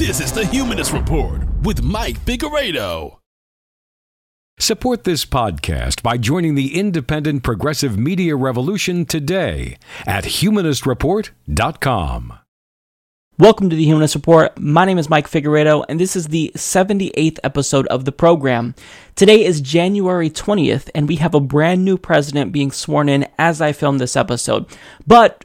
This is the Humanist Report with Mike Figueredo. Support this podcast by joining the independent progressive media revolution today at humanistreport.com. Welcome to the Humanist Report. My name is Mike Figueredo, and this is the 78th episode of the program. Today is January 20th, and we have a brand new president being sworn in as I film this episode. But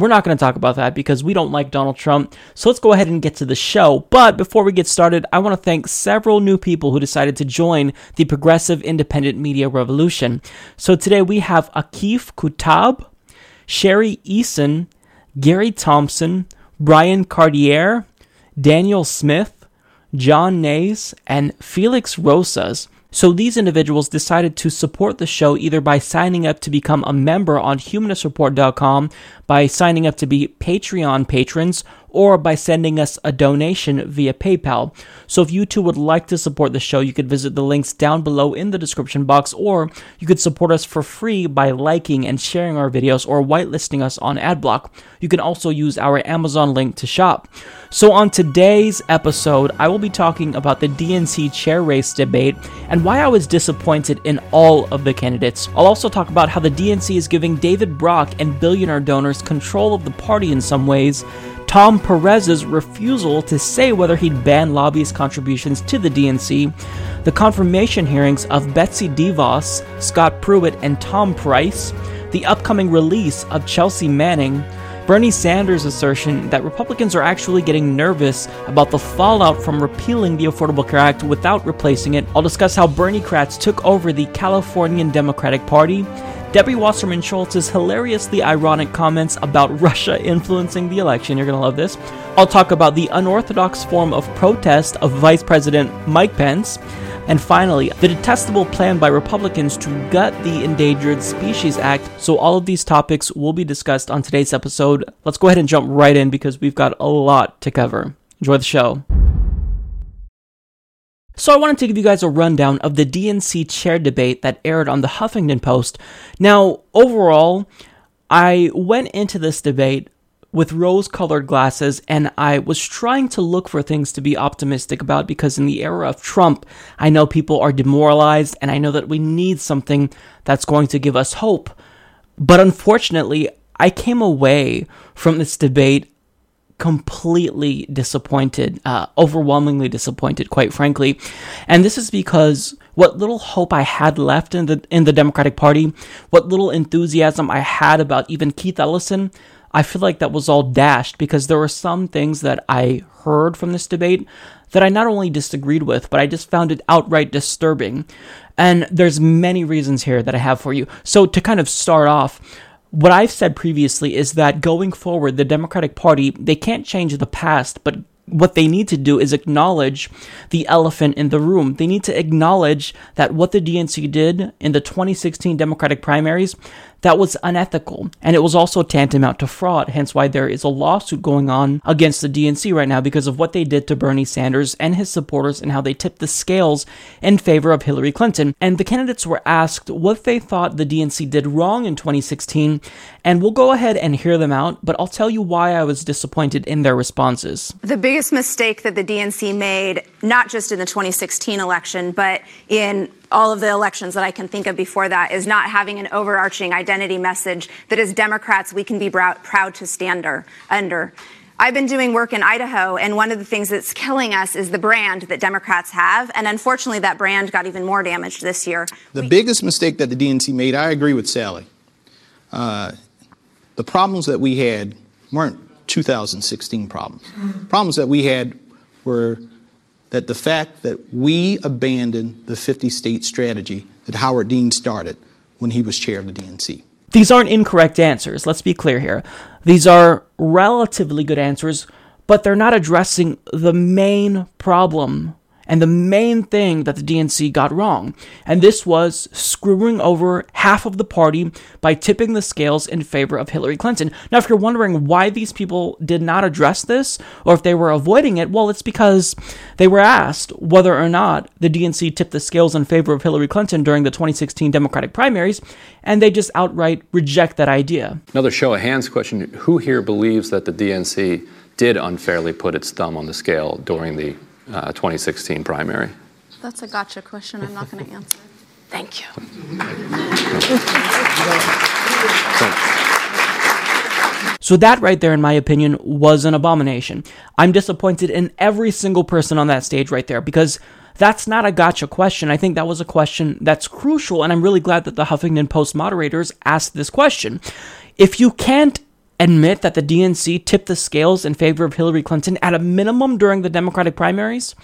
we're not going to talk about that because we don't like Donald Trump. So let's go ahead and get to the show. But before we get started, I want to thank several new people who decided to join the progressive independent media revolution. So today we have Akif Kutab, Sherry Eason, Gary Thompson, Brian Cartier, Daniel Smith, John Nays, and Felix Rosas. So these individuals decided to support the show either by signing up to become a member on humanistreport.com, by signing up to be Patreon patrons, or by sending us a donation via PayPal. So if you too would like to support the show, you could visit the links down below in the description box, or you could support us for free by liking and sharing our videos or whitelisting us on Adblock. You can also use our Amazon link to shop. So on today's episode, I will be talking about the DNC chair race debate and why I was disappointed in all of the candidates. I'll also talk about how the DNC is giving David Brock and billionaire donors control of the party in some ways Tom Perez's refusal to say whether he'd ban lobbyist contributions to the DNC, the confirmation hearings of Betsy DeVos, Scott Pruitt, and Tom Price, the upcoming release of Chelsea Manning, Bernie Sanders' assertion that Republicans are actually getting nervous about the fallout from repealing the Affordable Care Act without replacing it. I'll discuss how Berniecrats took over the Californian Democratic Party, Debbie Wasserman Schultz's hilariously ironic comments about Russia influencing the election. You're going to love this. I'll talk about the unorthodox form of protest of Vice President Mike Pence. And finally, the detestable plan by Republicans to gut the Endangered Species Act. So, all of these topics will be discussed on today's episode. Let's go ahead and jump right in because we've got a lot to cover. Enjoy the show. So I wanted to give you guys a rundown of the DNC chair debate that aired on the Huffington Post. Now, overall, I went into this debate with rose colored glasses and I was trying to look for things to be optimistic about because in the era of Trump, I know people are demoralized and I know that we need something that's going to give us hope. But unfortunately, I came away from this debate completely disappointed, uh, overwhelmingly disappointed, quite frankly. And this is because what little hope I had left in the in the Democratic Party, what little enthusiasm I had about even Keith Ellison, I feel like that was all dashed because there were some things that I heard from this debate that I not only disagreed with, but I just found it outright disturbing. And there's many reasons here that I have for you. So to kind of start off, what I've said previously is that going forward, the Democratic Party, they can't change the past, but what they need to do is acknowledge the elephant in the room. They need to acknowledge that what the DNC did in the 2016 Democratic primaries, that was unethical. And it was also tantamount to fraud, hence why there is a lawsuit going on against the DNC right now because of what they did to Bernie Sanders and his supporters and how they tipped the scales in favor of Hillary Clinton. And the candidates were asked what they thought the DNC did wrong in 2016, and we'll go ahead and hear them out, but I'll tell you why I was disappointed in their responses. The biggest mistake that the DNC made, not just in the 2016 election, but in all of the elections that I can think of before that is not having an overarching identity message that as Democrats we can be proud to stand under. I've been doing work in Idaho, and one of the things that's killing us is the brand that Democrats have. And unfortunately, that brand got even more damaged this year. The we- biggest mistake that the DNC made, I agree with Sally. Uh, the problems that we had weren't 2016 problems. Problems that we had were that the fact that we abandoned the 50 state strategy that Howard Dean started when he was chair of the DNC. These aren't incorrect answers, let's be clear here. These are relatively good answers, but they're not addressing the main problem and the main thing that the DNC got wrong. And this was screwing over half of the party by tipping the scales in favor of Hillary Clinton. Now, if you're wondering why these people did not address this or if they were avoiding it, well, it's because they were asked whether or not the DNC tipped the scales in favor of Hillary Clinton during the 2016 Democratic primaries, and they just outright reject that idea. Another show of hands question Who here believes that the DNC did unfairly put its thumb on the scale during the Uh, 2016 primary? That's a gotcha question I'm not going to answer. Thank you. So that right there, in my opinion, was an abomination. I'm disappointed in every single person on that stage right there because that's not a gotcha question. I think that was a question that's crucial, and I'm really glad that the Huffington Post moderators asked this question. If you can't admit that the DNC tipped the scales in favor of Hillary Clinton at a minimum during the Democratic primaries,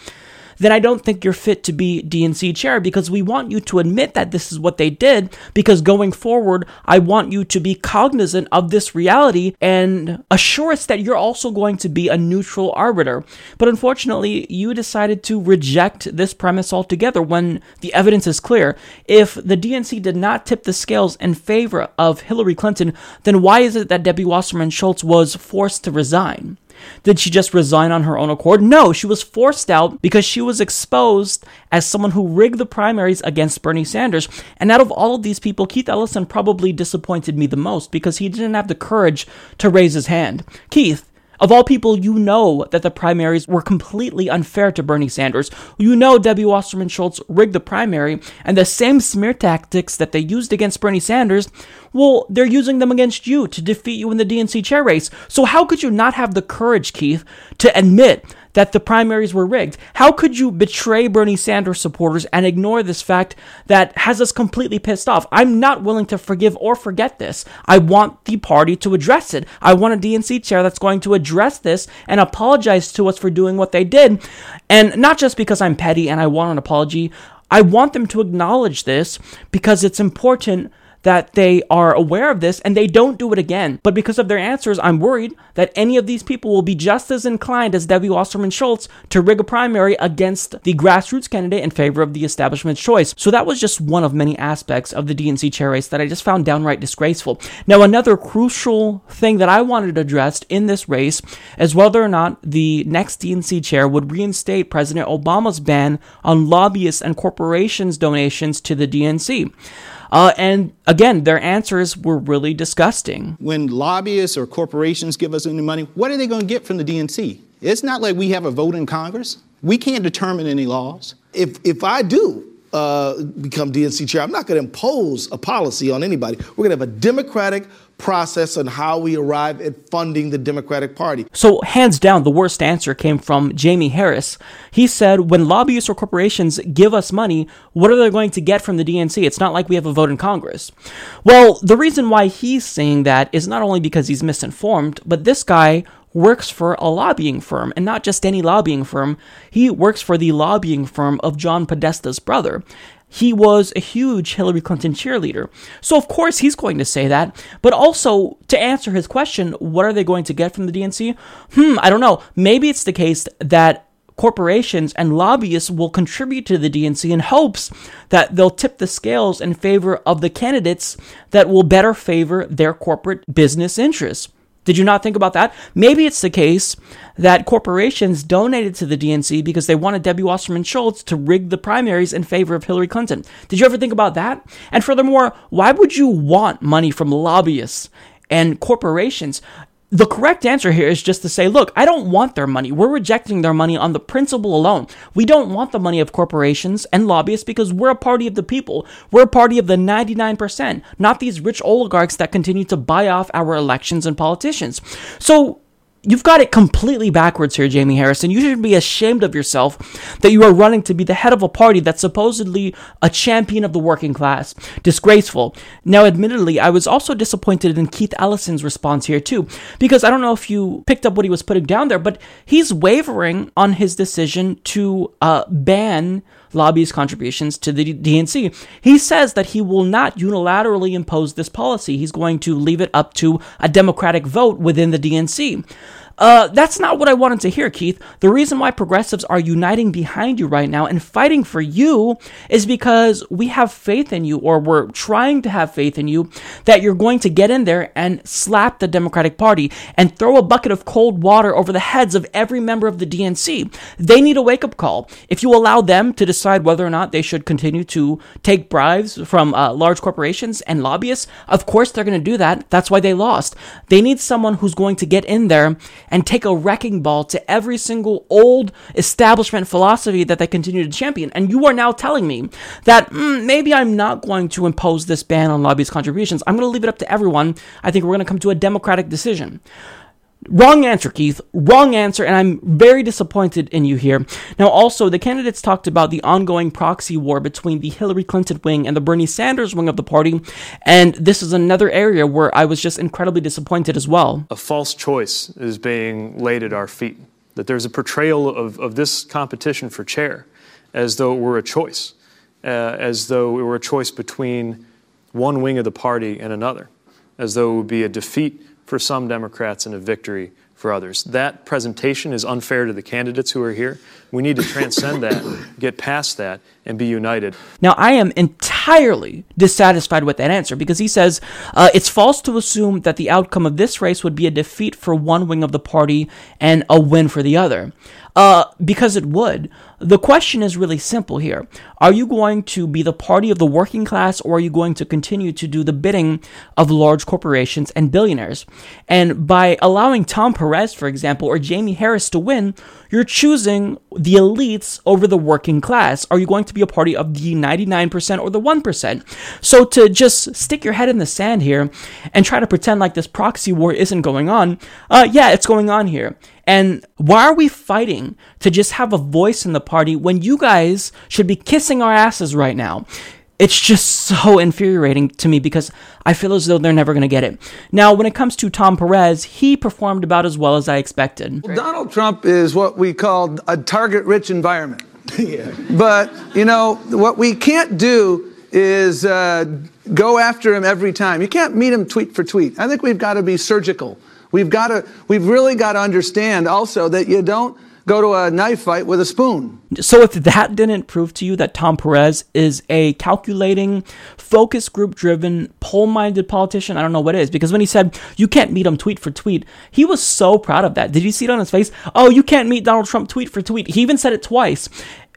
then I don't think you're fit to be DNC chair because we want you to admit that this is what they did. Because going forward, I want you to be cognizant of this reality and assure us that you're also going to be a neutral arbiter. But unfortunately, you decided to reject this premise altogether when the evidence is clear. If the DNC did not tip the scales in favor of Hillary Clinton, then why is it that Debbie Wasserman Schultz was forced to resign? Did she just resign on her own accord? No, she was forced out because she was exposed as someone who rigged the primaries against Bernie Sanders. And out of all of these people, Keith Ellison probably disappointed me the most because he didn't have the courage to raise his hand. Keith, of all people, you know that the primaries were completely unfair to Bernie Sanders. You know Debbie Wasserman Schultz rigged the primary, and the same smear tactics that they used against Bernie Sanders, well, they're using them against you to defeat you in the DNC chair race. So, how could you not have the courage, Keith, to admit that the primaries were rigged. How could you betray Bernie Sanders supporters and ignore this fact that has us completely pissed off? I'm not willing to forgive or forget this. I want the party to address it. I want a DNC chair that's going to address this and apologize to us for doing what they did. And not just because I'm petty and I want an apology. I want them to acknowledge this because it's important that they are aware of this and they don't do it again. But because of their answers, I'm worried that any of these people will be just as inclined as Debbie Wasserman Schultz to rig a primary against the grassroots candidate in favor of the establishment's choice. So that was just one of many aspects of the DNC chair race that I just found downright disgraceful. Now, another crucial thing that I wanted addressed in this race is whether or not the next DNC chair would reinstate President Obama's ban on lobbyists and corporations' donations to the DNC. Uh, and again, their answers were really disgusting. When lobbyists or corporations give us any money, what are they going to get from the DNC? It's not like we have a vote in Congress. We can't determine any laws. If, if I do uh, become DNC chair, I'm not going to impose a policy on anybody. We're going to have a democratic process on how we arrive at funding the Democratic Party. So, hands down, the worst answer came from Jamie Harris. He said, when lobbyists or corporations give us money, what are they going to get from the DNC? It's not like we have a vote in Congress. Well, the reason why he's saying that is not only because he's misinformed, but this guy works for a lobbying firm, and not just any lobbying firm. He works for the lobbying firm of John Podesta's brother. He was a huge Hillary Clinton cheerleader. So, of course, he's going to say that. But also, to answer his question, what are they going to get from the DNC? Hmm, I don't know. Maybe it's the case that corporations and lobbyists will contribute to the DNC in hopes that they'll tip the scales in favor of the candidates that will better favor their corporate business interests. Did you not think about that? Maybe it's the case that corporations donated to the DNC because they wanted Debbie Wasserman Schultz to rig the primaries in favor of Hillary Clinton. Did you ever think about that? And furthermore, why would you want money from lobbyists and corporations? The correct answer here is just to say, look, I don't want their money. We're rejecting their money on the principle alone. We don't want the money of corporations and lobbyists because we're a party of the people. We're a party of the 99%, not these rich oligarchs that continue to buy off our elections and politicians. So You've got it completely backwards here, Jaime Harrison. You should be ashamed of yourself that you are running to be the head of a party that's supposedly a champion of the working class. Disgraceful. Now, admittedly, I was also disappointed in Keith Ellison's response here, too, because I don't know if you picked up what he was putting down there, but he's wavering on his decision to uh, ban lobbyist contributions to the DNC. He says that he will not unilaterally impose this policy. He's going to leave it up to a democratic vote within the DNC. Uh, that's not what I wanted to hear, Keith. The reason why progressives are uniting behind you right now and fighting for you is because we have faith in you, or we're trying to have faith in you, that you're going to get in there and slap the Democratic Party and throw a bucket of cold water over the heads of every member of the DNC. They need a wake up call. If you allow them to decide whether or not they should continue to take bribes from uh, large corporations and lobbyists, of course they're going to do that. That's why they lost. They need someone who's going to get in there and take a wrecking ball to every single old establishment philosophy that they continue to champion. And you are now telling me that mm, maybe I'm not going to impose this ban on lobbyist contributions. I'm going to leave it up to everyone. I think we're going to come to a democratic decision. Wrong answer, Keith. Wrong answer, and I'm very disappointed in you here. Now, also, the candidates talked about the ongoing proxy war between the Hillary Clinton wing and the Bernie Sanders wing of the party, and this is another area where I was just incredibly disappointed as well. A false choice is being laid at our feet. That there's a portrayal of, of this competition for chair as though it were a choice, uh, as though it were a choice between one wing of the party and another, as though it would be a defeat for some Democrats and a victory for others. That presentation is unfair to the candidates who are here. We need to transcend that, get past that, and be united. Now, I am entirely dissatisfied with that answer because he says uh, it's false to assume that the outcome of this race would be a defeat for one wing of the party and a win for the other. Uh, because it would. The question is really simple here. Are you going to be the party of the working class or are you going to continue to do the bidding of large corporations and billionaires? And by allowing Tom Perez, for example, or Jamie Harris to win, you're choosing the elites over the working class. Are you going to be a party of the 99% or the 1%? So to just stick your head in the sand here and try to pretend like this proxy war isn't going on, uh, yeah, it's going on here. And why are we fighting to just have a voice in the party when you guys should be kissing our asses right now? It's just so infuriating to me because I feel as though they're never going to get it. Now, when it comes to Tom Perez, he performed about as well as I expected. Well, Donald Trump is what we call a target rich environment. yeah. But, you know, what we can't do is uh, go after him every time. You can't meet him tweet for tweet. I think we've got to be surgical. We've got to, we've really got to understand also that you don't go to a knife fight with a spoon. So if that didn't prove to you that Tom Perez is a calculating, focus group driven, poll minded politician, I don't know what is. Because when he said you can't meet him tweet for tweet, he was so proud of that. Did you see it on his face? Oh, you can't meet Donald Trump tweet for tweet. He even said it twice.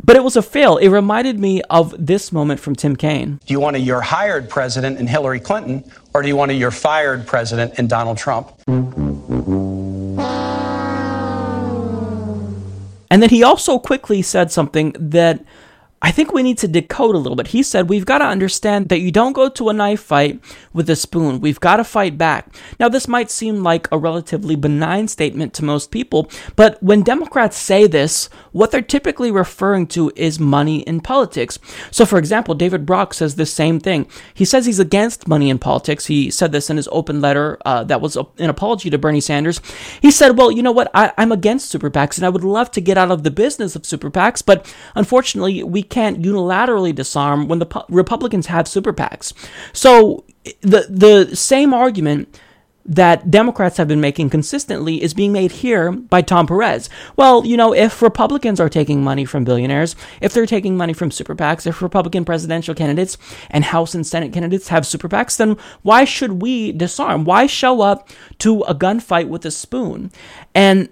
But it was a fail. It reminded me of this moment from Tim Kaine. Do you want a your hired president in Hillary Clinton, or do you want a your fired president in Donald Trump? And then he also quickly said something that I think we need to decode a little bit. He said, We've got to understand that you don't go to a knife fight with a spoon. We've got to fight back. Now, this might seem like a relatively benign statement to most people, but when Democrats say this, what they're typically referring to is money in politics. So, for example, David Brock says the same thing. He says he's against money in politics. He said this in his open letter uh, that was an apology to Bernie Sanders. He said, Well, you know what? I- I'm against super PACs and I would love to get out of the business of super PACs, but unfortunately, we can't unilaterally disarm when the pu- Republicans have super PACs. So the the same argument that Democrats have been making consistently is being made here by Tom Perez. Well, you know, if Republicans are taking money from billionaires, if they're taking money from super PACs, if Republican presidential candidates and House and Senate candidates have super PACs, then why should we disarm? Why show up to a gunfight with a spoon? And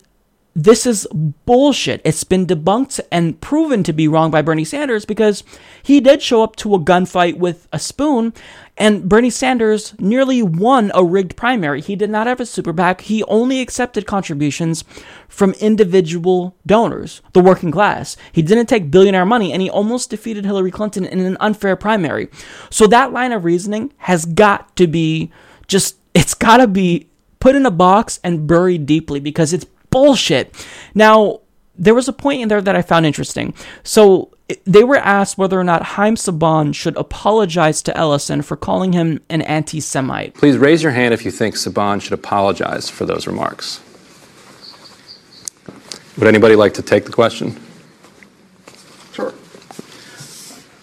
this is bullshit. It's been debunked and proven to be wrong by Bernie Sanders because he did show up to a gunfight with a spoon, and Bernie Sanders nearly won a rigged primary. He did not have a super PAC. He only accepted contributions from individual donors, the working class. He didn't take billionaire money, and he almost defeated Hillary Clinton in an unfair primary. So that line of reasoning has got to be just, it's got to be put in a box and buried deeply because it's bullshit. Now, there was a point in there that I found interesting. So they were asked whether or not Haim Saban should apologize to Ellison for calling him an anti Semite. Please raise your hand if you think Saban should apologize for those remarks. Would anybody like to take the question? Sure.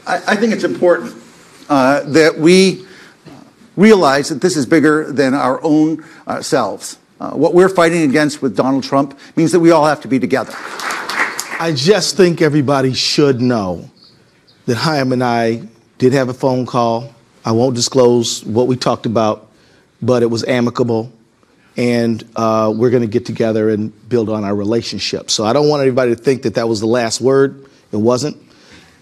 I, I think it's important uh, that we realize that this is bigger than our own uh, selves. Uh, what we're fighting against with Donald Trump means that we all have to be together. I just think everybody should know that Haim and I did have a phone call. I won't disclose what we talked about, but it was amicable. And uh, we're going to get together and build on our relationship. So I don't want anybody to think that that was the last word. It wasn't.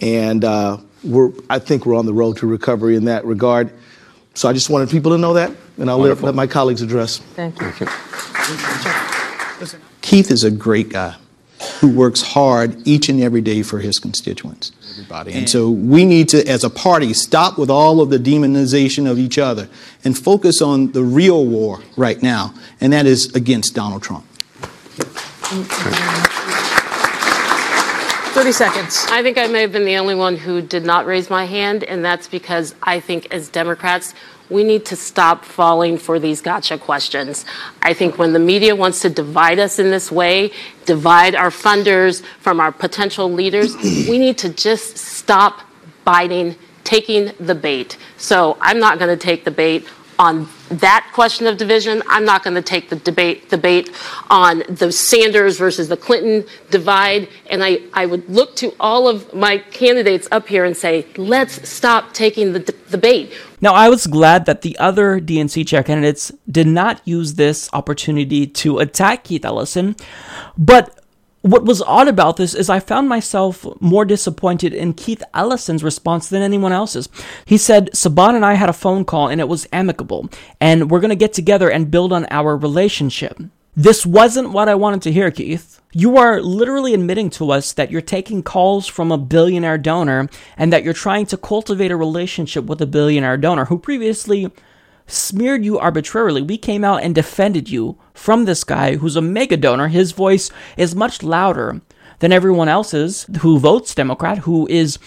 And uh, we're, I think we're on the road to recovery in that regard. So I just wanted people to know that, and I'll let, let my colleagues address. Thank you. Thank you. Keith is a great guy who works hard each and every day for his constituents. Everybody. And so we need to, as a party, stop with all of the demonization of each other and focus on the real war right now, and that is against Donald Trump. 30 seconds. I think I may have been the only one who did not raise my hand, and that's because I think as Democrats, we need to stop falling for these gotcha questions. I think when the media wants to divide us in this way, divide our funders from our potential leaders, we need to just stop biting, taking the bait. So I'm not going to take the bait on that question of division. I'm not going to take the debate debate on the Sanders versus the Clinton divide. And I, I would look to all of my candidates up here and say, let's stop taking the d- debate. Now, I was glad that the other DNC chair candidates did not use this opportunity to attack Keith Ellison, but what was odd about this is I found myself more disappointed in Keith Ellison's response than anyone else's. He said, Saban and I had a phone call and it was amicable, and we're going to get together and build on our relationship. This wasn't what I wanted to hear, Keith. You are literally admitting to us that you're taking calls from a billionaire donor and that you're trying to cultivate a relationship with a billionaire donor who previously smeared you arbitrarily. We came out and defended you from this guy who's a mega donor. His voice is much louder than everyone else's who votes Democrat, who is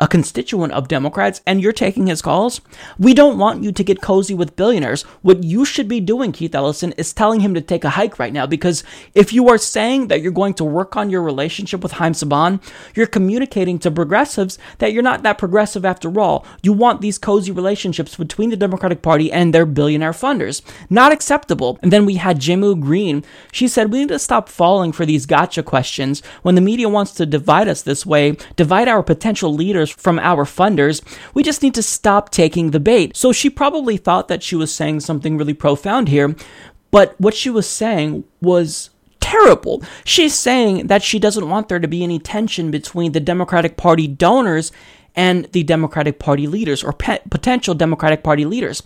a constituent of Democrats, and you're taking his calls. We don't want you to get cozy with billionaires. What you should be doing, Keith Ellison, is telling him to take a hike right now because if you are saying that you're going to work on your relationship with Haim Saban, you're communicating to progressives that you're not that progressive after all. You want these cozy relationships between the Democratic Party and their billionaire funders. Not acceptable. And then we had Jehmu Greene. She said, We need to stop falling for these gotcha questions when the media wants to divide us this way, divide our potential leaders from our funders. We just need to stop taking the bait. So she probably thought that she was saying something really profound here, but what she was saying was terrible. She's saying that she doesn't want there to be any tension between the Democratic Party donors and the Democratic Party leaders or pe- potential Democratic Party leaders.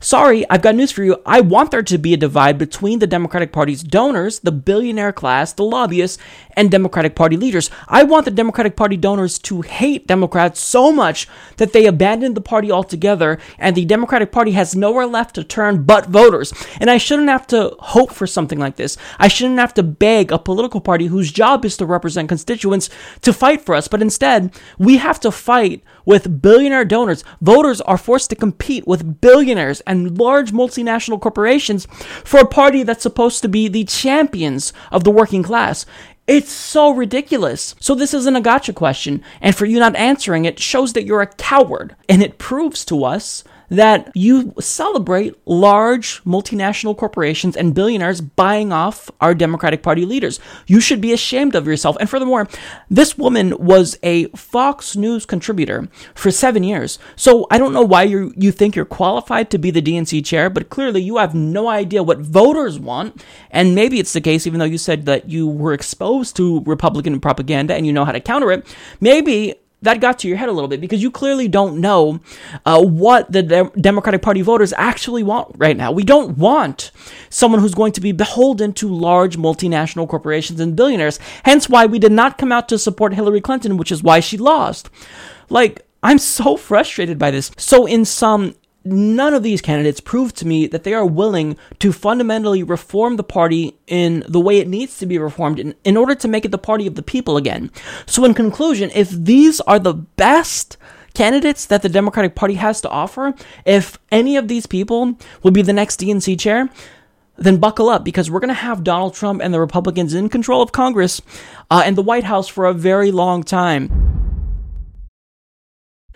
Sorry, I've got news for you. I want there to be a divide between the Democratic Party's donors, the billionaire class, the lobbyists, and Democratic Party leaders. I want the Democratic Party donors to hate Democrats so much that they abandon the party altogether and the Democratic Party has nowhere left to turn but voters. And I shouldn't have to hope for something like this. I shouldn't have to beg a political party whose job is to represent constituents to fight for us. But instead, we have to fight with billionaire donors. Voters are forced to compete with billionaires and large multinational corporations for a party that's supposed to be the champions of the working class. It's so ridiculous. So this isn't a gotcha question, and for you not answering it shows that you're a coward, and it proves to us that you celebrate large multinational corporations and billionaires buying off our Democratic Party leaders. You should be ashamed of yourself. And furthermore, this woman was a Fox News contributor for seven years. So I don't know why you you think you're qualified to be the DNC chair, but clearly you have no idea what voters want. And maybe it's the case, even though you said that you were exposed to Republican propaganda and you know how to counter it. Maybe that got to your head a little bit because you clearly don't know uh, what the De- Democratic Party voters actually want right now. We don't want someone who's going to be beholden to large multinational corporations and billionaires. Hence why we did not come out to support Hillary Clinton, which is why she lost. Like, I'm so frustrated by this. So, in some none of these candidates prove to me that they are willing to fundamentally reform the party in the way it needs to be reformed in, in order to make it the party of the people again. So, in conclusion, if these are the best candidates that the Democratic Party has to offer, if any of these people will be the next DNC chair, then buckle up because we're going to have Donald Trump and the Republicans in control of Congress uh, and the White House for a very long time.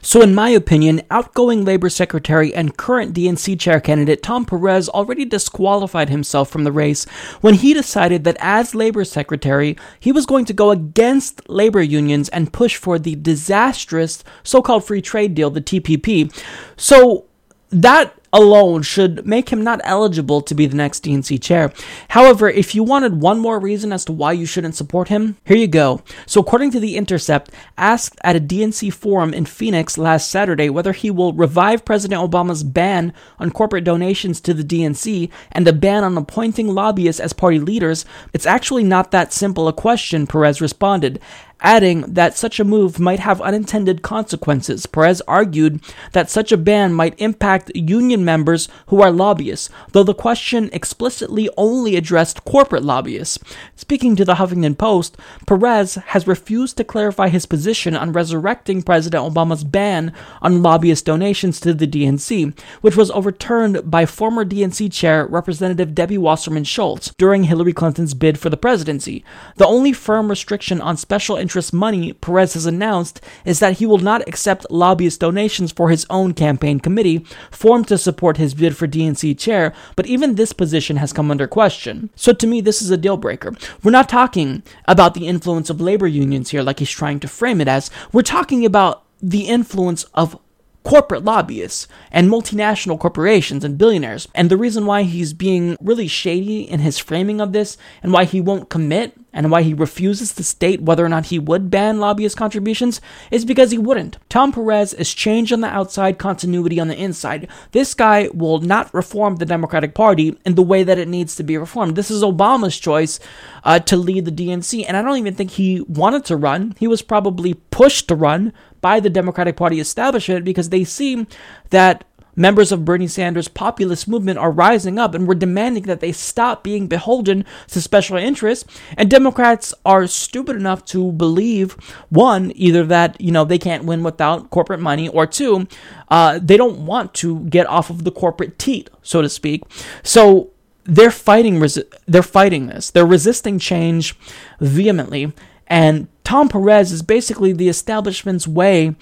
So, in my opinion, outgoing Labor Secretary and current DNC chair candidate Tom Perez already disqualified himself from the race when he decided that as Labor Secretary, he was going to go against labor unions and push for the disastrous so called free trade deal, the TPP. So, that alone should make him not eligible to be the next DNC chair. However, if you wanted one more reason as to why you shouldn't support him, here you go. So, according to The Intercept, asked at a DNC forum in Phoenix last Saturday whether he will revive President Obama's ban on corporate donations to the DNC and the ban on appointing lobbyists as party leaders, it's actually not that simple a question, Perez responded adding that such a move might have unintended consequences. Perez argued that such a ban might impact union members who are lobbyists, though the question explicitly only addressed corporate lobbyists. Speaking to the Huffington Post, Perez has refused to clarify his position on resurrecting President Obama's ban on lobbyist donations to the DNC, which was overturned by former DNC chair Representative Debbie Wasserman Schultz during Hillary Clinton's bid for the presidency. The only firm restriction on special interest interest money Perez has announced is that he will not accept lobbyist donations for his own campaign committee, formed to support his bid for DNC chair, but even this position has come under question. So to me, this is a deal breaker. We're not talking about the influence of labor unions here like he's trying to frame it as. We're talking about the influence of corporate lobbyists and multinational corporations and billionaires. And the reason why he's being really shady in his framing of this and why he won't commit and why he refuses to state whether or not he would ban lobbyist contributions is because he wouldn't. Tom Perez is change on the outside, continuity on the inside. This guy will not reform the Democratic Party in the way that it needs to be reformed. This is Obama's choice uh, to lead the DNC, and I don't even think he wanted to run. He was probably pushed to run by the Democratic Party establishment because they see that members of Bernie Sanders' populist movement are rising up and we're demanding that they stop being beholden to special interests. And Democrats are stupid enough to believe one, either that you know they can't win without corporate money, or two, uh, they don't want to get off of the corporate teat, so to speak. So they're fighting. Resi- they're fighting this. They're resisting change vehemently. And Tom Perez is basically the establishment's way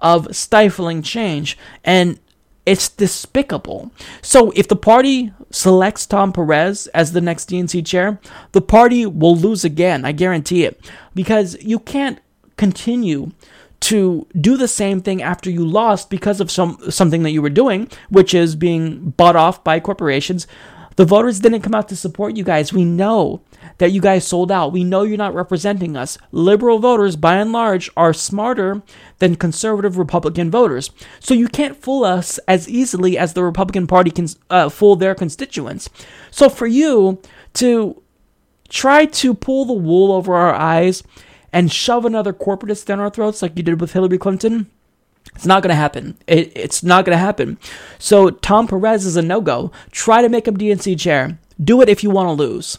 of stifling change. And it's despicable. So if the party selects Tom Perez as the next DNC chair, the party will lose again. I guarantee it. Because you can't continue to do the same thing after you lost because of some something that you were doing, which is being bought off by corporations. The voters didn't come out to support you guys. We know that you guys sold out. We know you're not representing us. Liberal voters, by and large, are smarter than conservative Republican voters. So you can't fool us as easily as the Republican Party can uh, fool their constituents. So for you to try to pull the wool over our eyes and shove another corporatist down our throats like you did with Hillary Clinton, it's not going to happen. It, it's not going to happen. So Tom Perez is a no go. Try to make him DNC chair. Do it if you want to lose.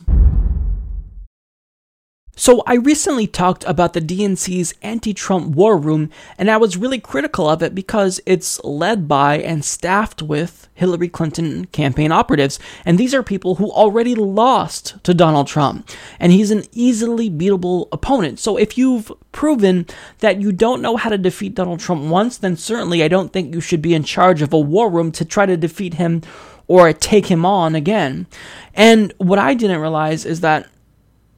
So, I recently talked about the DNC's anti Trump war room, and I was really critical of it because it's led by and staffed with Hillary Clinton campaign operatives. And these are people who already lost to Donald Trump, and he's an easily beatable opponent. So, if you've proven that you don't know how to defeat Donald Trump once, then certainly I don't think you should be in charge of a war room to try to defeat him or take him on again. And what I didn't realize is that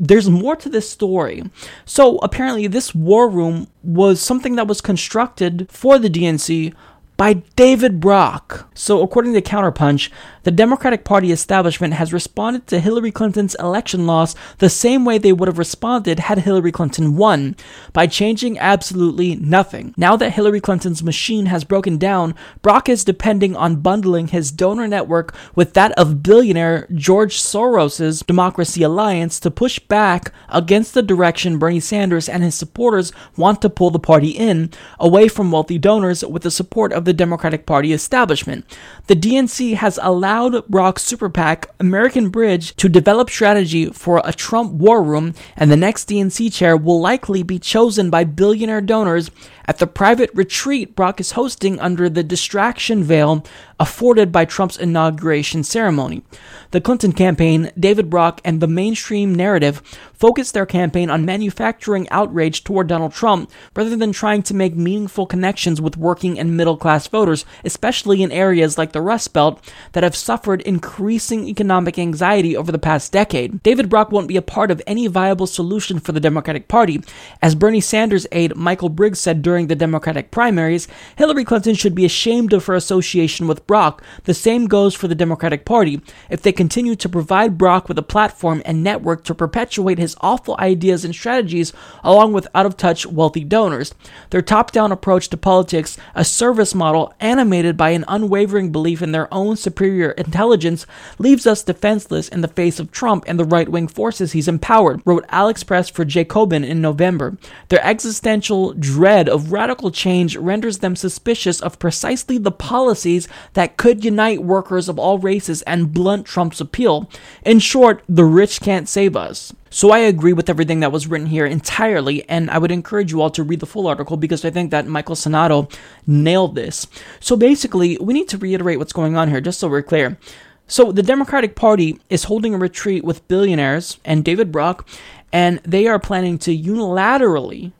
there's more to this story. So apparently, this war room was something that was constructed for the DNC by David Brock. So, according to Counterpunch, the Democratic Party establishment has responded to Hillary Clinton's election loss the same way they would have responded had Hillary Clinton won, by changing absolutely nothing. Now that Hillary Clinton's machine has broken down, Brock is depending on bundling his donor network with that of billionaire George Soros's Democracy Alliance to push back against the direction Bernie Sanders and his supporters want to pull the party in, away from wealthy donors with the support of the Democratic Party establishment. The DNC has allowed Brock's super PAC, American Bridge, to develop strategy for a Trump war room, and the next DNC chair will likely be chosen by billionaire donors at the private retreat Brock is hosting under the distraction veil afforded by Trump's inauguration ceremony. The Clinton campaign, David Brock, and the mainstream narrative focused their campaign on manufacturing outrage toward Donald Trump rather than trying to make meaningful connections with working and middle class voters, especially in areas like the Rust Belt that have suffered increasing economic anxiety over the past decade. David Brock won't be a part of any viable solution for the Democratic Party. As Bernie Sanders aide Michael Briggs said during the Democratic primaries, Hillary Clinton should be ashamed of her association with Brock, the same goes for the Democratic Party. If they continue to provide Brock with a platform and network to perpetuate his awful ideas and strategies along with out of touch wealthy donors, their top down approach to politics, a service model animated by an unwavering belief in their own superior intelligence, leaves us defenseless in the face of Trump and the right wing forces he's empowered, wrote Alex Press for Jacobin in November. Their existential dread of radical change renders them suspicious of precisely the policies that could unite workers of all races and blunt Trump's appeal. In short, the rich can't save us. So I agree with everything that was written here entirely, and I would encourage you all to read the full article because I think that Michael Sainato nailed this. So basically, we need to reiterate what's going on here, just so we're clear. So the Democratic Party is holding a retreat with billionaires and David Brock, and they are planning to unilaterally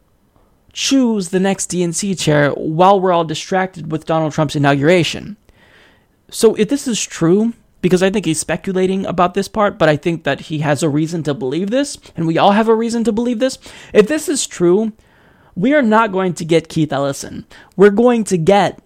choose the next DNC chair while we're all distracted with Donald Trump's inauguration. So if this is true, because I think he's speculating about this part, but I think that he has a reason to believe this, and we all have a reason to believe this. If this is true, we are not going to get Keith Ellison. We're going to get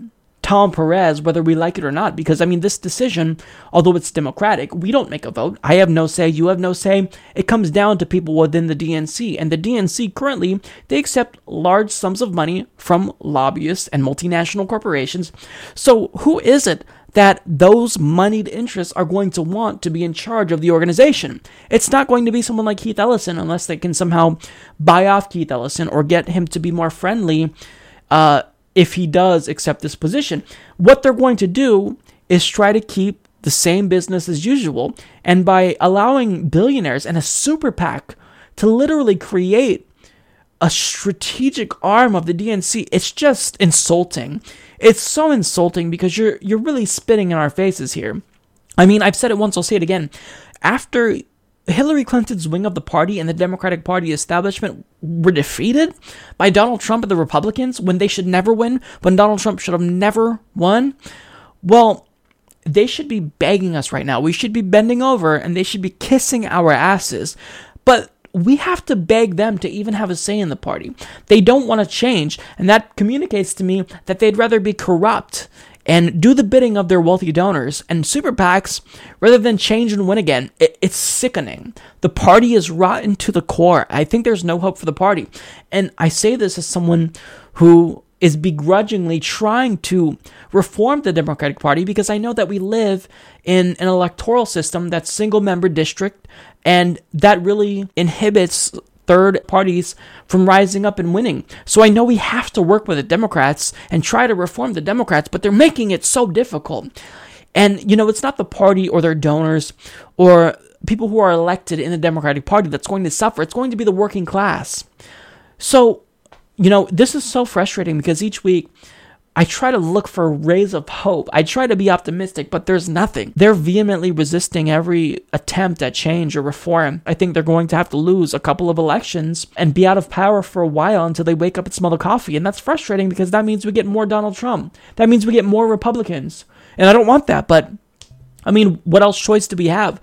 Tom Perez, whether we like it or not, because I mean, this decision, although it's democratic, we don't make a vote. I have no say, you have no say. It comes down to people within the DNC. And the DNC currently, they accept large sums of money from lobbyists and multinational corporations. So, who is it that those moneyed interests are going to want to be in charge of the organization. It's not going to be someone like Keith Ellison unless they can somehow buy off Keith Ellison or get him to be more friendly uh, if he does accept this position. What they're going to do is try to keep the same business as usual. And by allowing billionaires and a super PAC to literally create a strategic arm of the DNC, it's just insulting. It's so insulting because you're you're really spitting in our faces here. I mean, I've said it once, I'll say it again. After Hillary Clinton's wing of the party and the Democratic Party establishment were defeated by Donald Trump and the Republicans when they should never win, when Donald Trump should have never won. Well, they should be begging us right now. We should be bending over and they should be kissing our asses. But we have to beg them to even have a say in the party. They don't want to change, and that communicates to me that they'd rather be corrupt and do the bidding of their wealthy donors and super PACs rather than change and win again. It, it's sickening. The party is rotten to the core. I think there's no hope for the party. And I say this as someone who is begrudgingly trying to reform the Democratic Party because I know that we live in an electoral system that's single member district and that really inhibits third parties from rising up and winning. So I know we have to work with the Democrats and try to reform the Democrats, but they're making it so difficult. And, you know, it's not the party or their donors or people who are elected in the Democratic Party that's going to suffer. It's going to be the working class. So, you know, this is so frustrating because each week I try to look for rays of hope. I try to be optimistic, but there's nothing. They're vehemently resisting every attempt at change or reform. I think they're going to have to lose a couple of elections and be out of power for a while until they wake up and smell the coffee. And that's frustrating because that means we get more Donald Trump. That means we get more Republicans. And I don't want that, but I mean, what else choice do we have?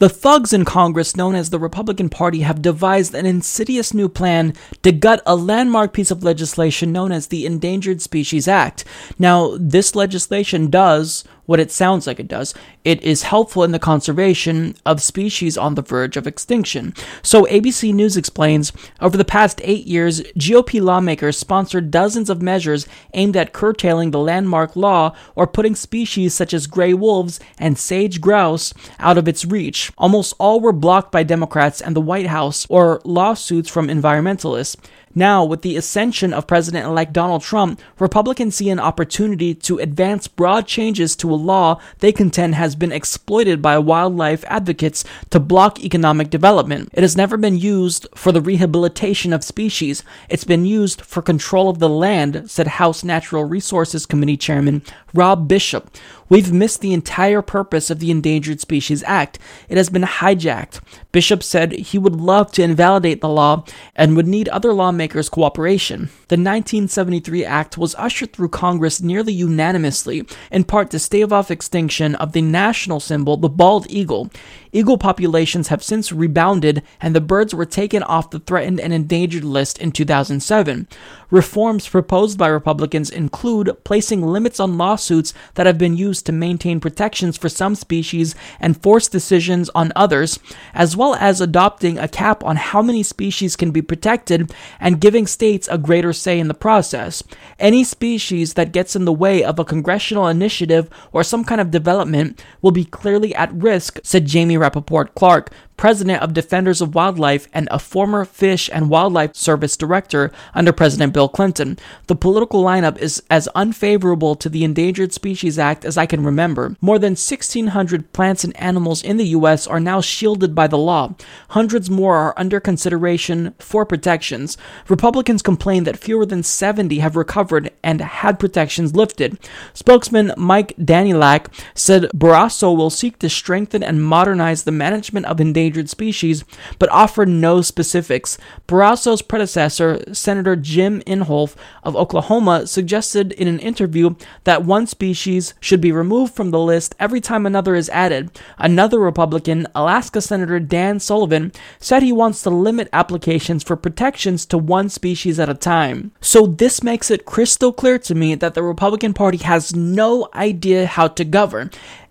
The thugs in Congress, known as the Republican Party, have devised an insidious new plan to gut a landmark piece of legislation known as the Endangered Species Act. Now, this legislation does what it sounds like it does. It is helpful in the conservation of species on the verge of extinction. So, ABC News explains over the past eight years, GOP lawmakers sponsored dozens of measures aimed at curtailing the landmark law or putting species such as gray wolves and sage grouse out of its reach. Almost all were blocked by Democrats and the White House or lawsuits from environmentalists. Now, with the ascension of President elect Donald Trump, Republicans see an opportunity to advance broad changes to a law they contend has been exploited by wildlife advocates to block economic development. It has never been used for the rehabilitation of species, it's been used for control of the land, said House Natural Resources Committee Chairman Rob Bishop. We've missed the entire purpose of the Endangered Species Act. It has been hijacked. Bishop said he would love to invalidate the law and would need other lawmakers' cooperation. The 1973 Act was ushered through Congress nearly unanimously, in part to stave off extinction of the national symbol, the bald eagle. Eagle populations have since rebounded, and the birds were taken off the threatened and endangered list in 2007. Reforms proposed by Republicans include placing limits on lawsuits that have been used to maintain protections for some species and force decisions on others, as well as adopting a cap on how many species can be protected and giving states a greater say in the process. Any species that gets in the way of a congressional initiative or some kind of development will be clearly at risk, said Jamie Rappaport Clark, president of Defenders of Wildlife and a former Fish and Wildlife Service director under President Bill Clinton. The political lineup is as unfavorable to the Endangered Species Act as I can remember. More than 1,600 plants and animals in the U.S. are now shielded by the law. Hundreds more are under consideration for protections. Republicans complain that fewer than 70 have recovered and had protections lifted. Spokesman Mike Danylak said Barrasso will seek to strengthen and modernize the management of endangered endangered species, but offered no specifics. Barrasso's predecessor, Senator Jim Inhofe of Oklahoma, suggested in an interview that one species should be removed from the list every time another is added. Another Republican, Alaska Senator Dan Sullivan, said he wants to limit applications for protections to one species at a time. So this makes it crystal clear to me that the Republican Party has no idea how to govern.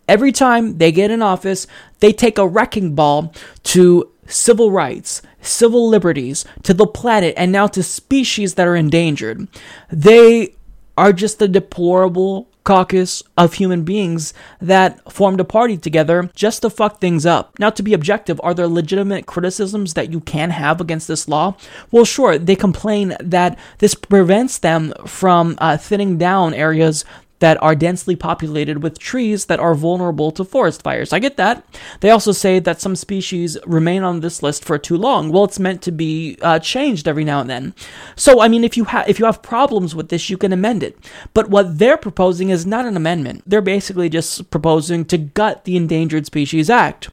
Every time they get in office, they take a wrecking ball to civil rights, civil liberties, to the planet, and now to species that are endangered. They are just a deplorable caucus of human beings that formed a party together just to fuck things up. Now, to be objective, are there legitimate criticisms that you can have against this law? Well, sure, they complain that this prevents them from uh, thinning down areas that are densely populated with trees that are vulnerable to forest fires. I get that. They also say that some species remain on this list for too long. Well, it's meant to be uh, changed every now and then. So, I mean, if you have if you have problems with this, you can amend it. But what they're proposing is not an amendment. They're basically just proposing to gut the Endangered Species Act.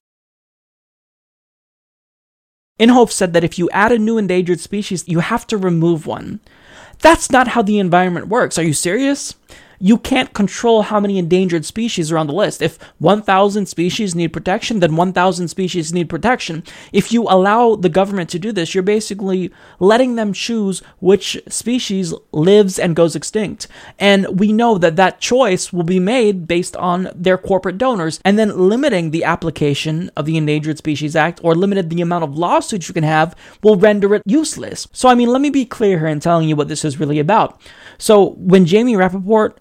Inhofe said that if you add a new endangered species, you have to remove one. That's not how the environment works. Are you serious? You can't control how many endangered species are on the list. If 1,000 species need protection, then 1,000 species need protection. If you allow the government to do this, you're basically letting them choose which species lives and goes extinct. And we know that that choice will be made based on their corporate donors. And then limiting the application of the Endangered Species Act or limited the amount of lawsuits you can have will render it useless. So, I mean, let me be clear here in telling you what this is really about. So, when Jamie Rappaport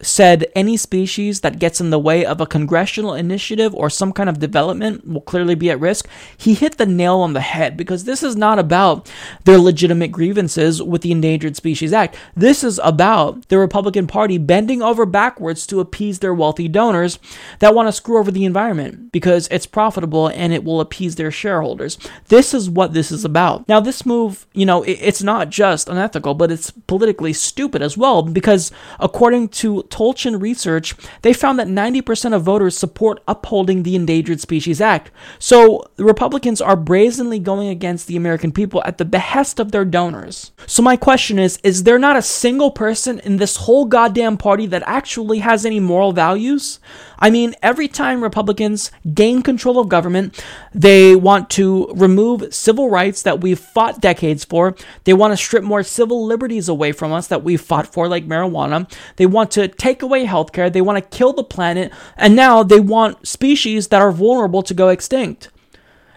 said any species that gets in the way of a congressional initiative or some kind of development will clearly be at risk. He hit the nail on the head because this is not about their legitimate grievances with the Endangered Species Act. This is about the Republican Party bending over backwards to appease their wealthy donors that want to screw over the environment because it's profitable and it will appease their shareholders. This is what this is about. Now, this move, you know, it's not just unethical, but it's politically stupid as well because according to Tulchin research, they found that 90% of voters support upholding the Endangered Species Act. So the Republicans are brazenly going against the American people at the behest of their donors. So my question is is there not a single person in this whole goddamn party that actually has any moral values? I mean, every time Republicans gain control of government, they want to remove civil rights that we've fought decades for. They want to strip more civil liberties away from us that we've fought for, like marijuana. They want to take away healthcare. They want to kill the planet. And now they want species that are vulnerable to go extinct.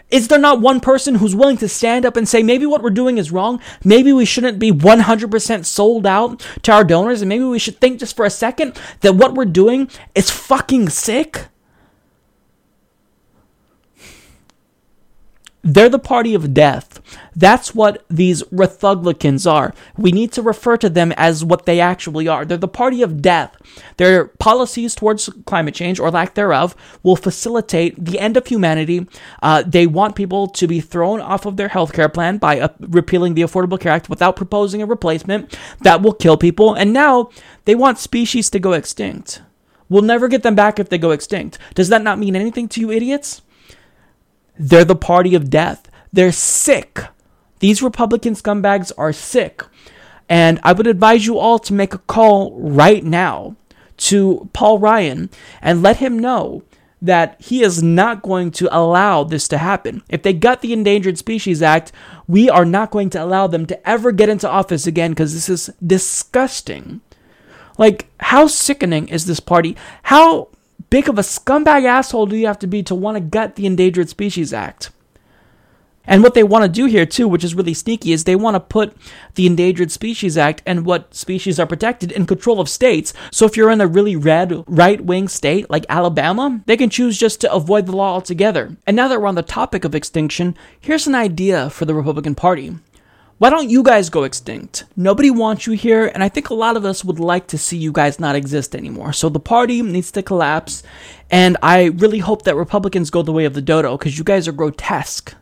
Is there not one person who's willing to stand up and say, maybe what we're doing is wrong? Maybe we shouldn't be 100% sold out to our donors, and maybe we should think just for a second that what we're doing is fucking sick? They're the party of death. That's what these Republicans are. We need to refer to them as what they actually are. They're the party of death. Their policies towards climate change, or lack thereof, will facilitate the end of humanity. Uh, they want people to be thrown off of their healthcare plan by uh, repealing the Affordable Care Act without proposing a replacement that will kill people. And now they want species to go extinct. We'll never get them back if they go extinct. Does that not mean anything to you idiots? They're the party of death. They're sick. These Republican scumbags are sick. And I would advise you all to make a call right now to Paul Ryan and let him know that he is not going to allow this to happen. If they got the Endangered Species Act, we are not going to allow them to ever get into office again because this is disgusting. Like, how sickening is this party? How big of a scumbag asshole do you have to be to want to gut the Endangered Species Act? And what they want to do here, too, which is really sneaky, is they want to put the Endangered Species Act and what species are protected in control of states. So if you're in a really red, right wing state like Alabama, they can choose just to avoid the law altogether. And now that we're on the topic of extinction, here's an idea for the Republican Party. Why don't you guys go extinct? Nobody wants you here, and I think a lot of us would like to see you guys not exist anymore. So the party needs to collapse, and I really hope that Republicans go the way of the dodo because you guys are grotesque.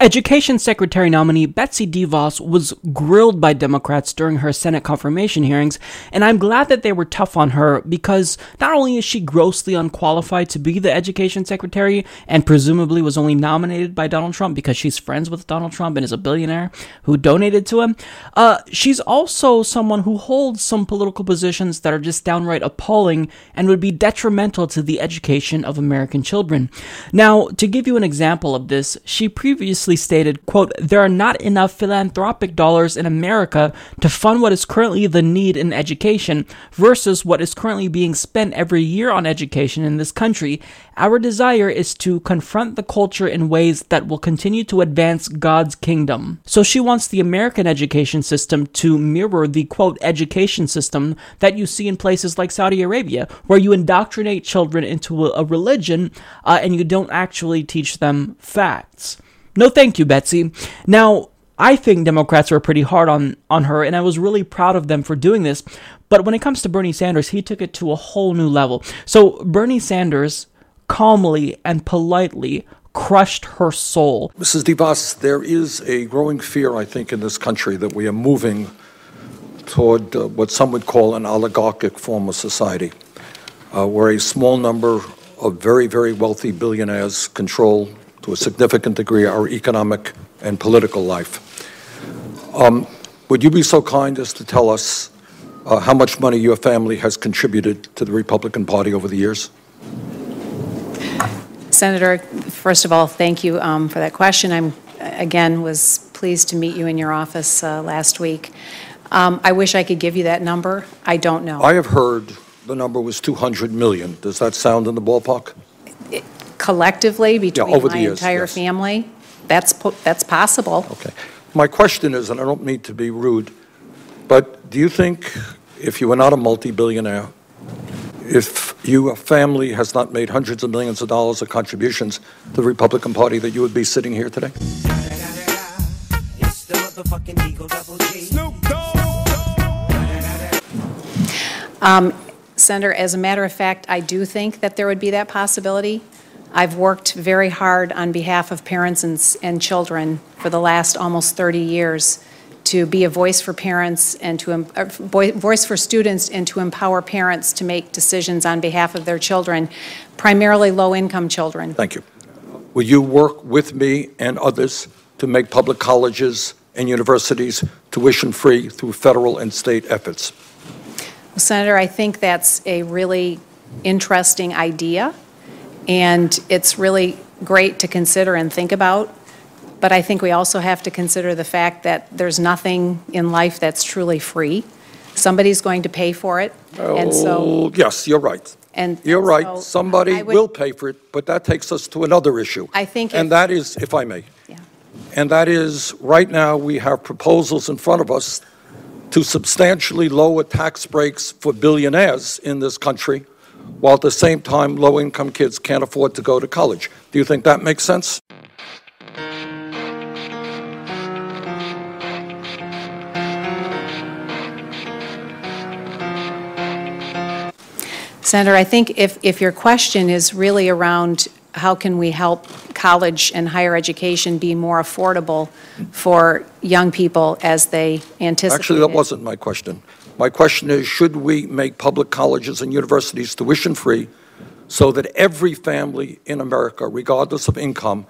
Education Secretary nominee Betsy DeVos was grilled by Democrats during her Senate confirmation hearings, and I'm glad that they were tough on her because not only is she grossly unqualified to be the Education Secretary and presumably was only nominated by Donald Trump because she's friends with Donald Trump and is a billionaire who donated to him, uh, she's also someone who holds some political positions that are just downright appalling and would be detrimental to the education of American children. Now, to give you an example of this, she previously stated, quote, there are not enough philanthropic dollars in America to fund what is currently the need in education versus what is currently being spent every year on education in this country. Our desire is to confront the culture in ways that will continue to advance God's kingdom. So she wants the American education system to mirror the quote education system that you see in places like Saudi Arabia, where you indoctrinate children into a, religion uh, and you don't actually teach them facts. No, thank you, Betsy. Now, I think Democrats were pretty hard on, on her, and I was really proud of them for doing this. But when it comes to Bernie Sanders, he took it to a whole new level. So, Bernie Sanders calmly and politely crushed her soul. Mrs. DeVos, there is a growing fear, I think, in this country that we are moving toward uh, what some would call an oligarchic form of society, uh, where a small number of very, very wealthy billionaires control to a significant degree our economic and political life. Um, would you be so kind as to tell us uh, how much money your family has contributed to the Republican Party over the years? Senator, first of all, thank you um, for that question. I'm again was pleased to meet you in your office uh, last week. Um, I wish I could give you that number. I don't know. I have heard the number was 200 million. Does that sound in the ballpark? Collectively between over my the years, entire yes. family, that's po- that's possible. Okay. My question is, and I don't mean to be rude, but do you think if you were not a multi-billionaire, if your family has not made hundreds of millions of dollars of contributions to the Republican Party, that you would be sitting here today? Um, Senator, as a matter of fact, I do think that there would be that possibility. I've worked very hard on behalf of parents and, and children for the last almost 30 years to be a voice for parents and to, em- uh, voice for students and to empower parents to make decisions on behalf of their children, primarily low-income children. Thank you. Will you work with me and others to make public colleges and universities tuition-free through federal and state efforts? Well, Senator, I think that's a really interesting idea, and it's really great to consider and think about. But I think we also have to consider the fact that there's nothing in life that's truly free. Somebody's going to pay for it, and so, Oh, Yes, you're right. and. You're so right. Somebody would- will pay for it, but that takes us to another issue. I think And if- that is, if I may. And that is, right now, we have proposals in front of us to substantially lower tax breaks for billionaires in this country, while at the same time, low-income kids can't afford to go to college. Do you think that makes sense? Senator, I think if, if your question is really around how can we help college and higher education be more affordable for young people as they anticipate. Actually, that wasn't my question. My question is should we make public colleges and universities tuition free so that every family in America, regardless of income,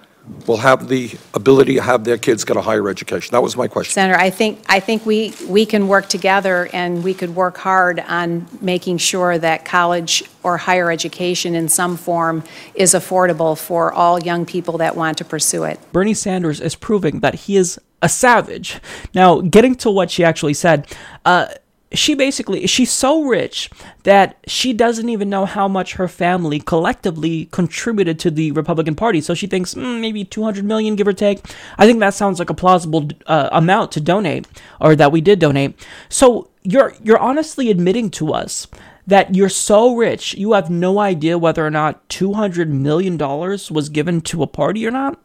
will have the ability to have their kids get a higher education? That was my question. Senator, I think, I think we, we can work together and we could work hard on making sure that college or higher education in some form is affordable for all young people that want to pursue it. Bernie Sanders is proving that he is a savage. Now, getting to what she actually said, uh, she basically she's so rich that she doesn't even know how much her family collectively contributed to the Republican Party. So she thinks mm, maybe 200 million, give or take. I think that sounds like a plausible uh, amount to donate, or that we did donate. So you're you're honestly admitting to us that you're so rich you have no idea whether or not 200 million dollars was given to a party or not.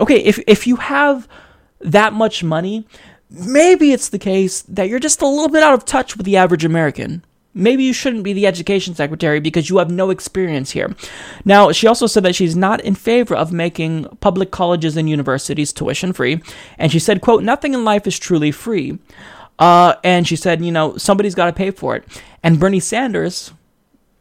Okay, if if you have that much money maybe it's the case that you're just a little bit out of touch with the average American. Maybe you shouldn't be the education secretary because you have no experience here. Now, she also said that she's not in favor of making public colleges and universities tuition free. And she said, quote, nothing in life is truly free. Uh, and she said, you know, somebody's got to pay for it. And Bernie Sanders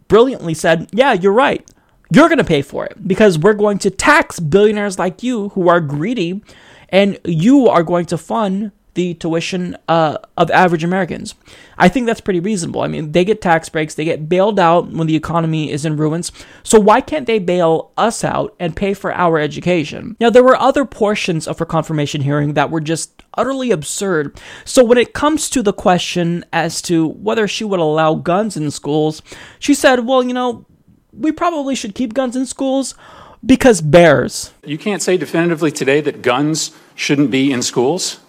brilliantly said, yeah, you're right. You're going to pay for it because we're going to tax billionaires like you who are greedy, and you are going to fund the tuition uh, of average Americans. I think that's pretty reasonable. I mean, they get tax breaks, they get bailed out when the economy is in ruins. So why can't they bail us out and pay for our education? Now, there were other portions of her confirmation hearing that were just utterly absurd. So when it comes to the question as to whether she would allow guns in schools, she said, well, you know, we probably should keep guns in schools because bears. You can't say definitively today that guns shouldn't be in schools?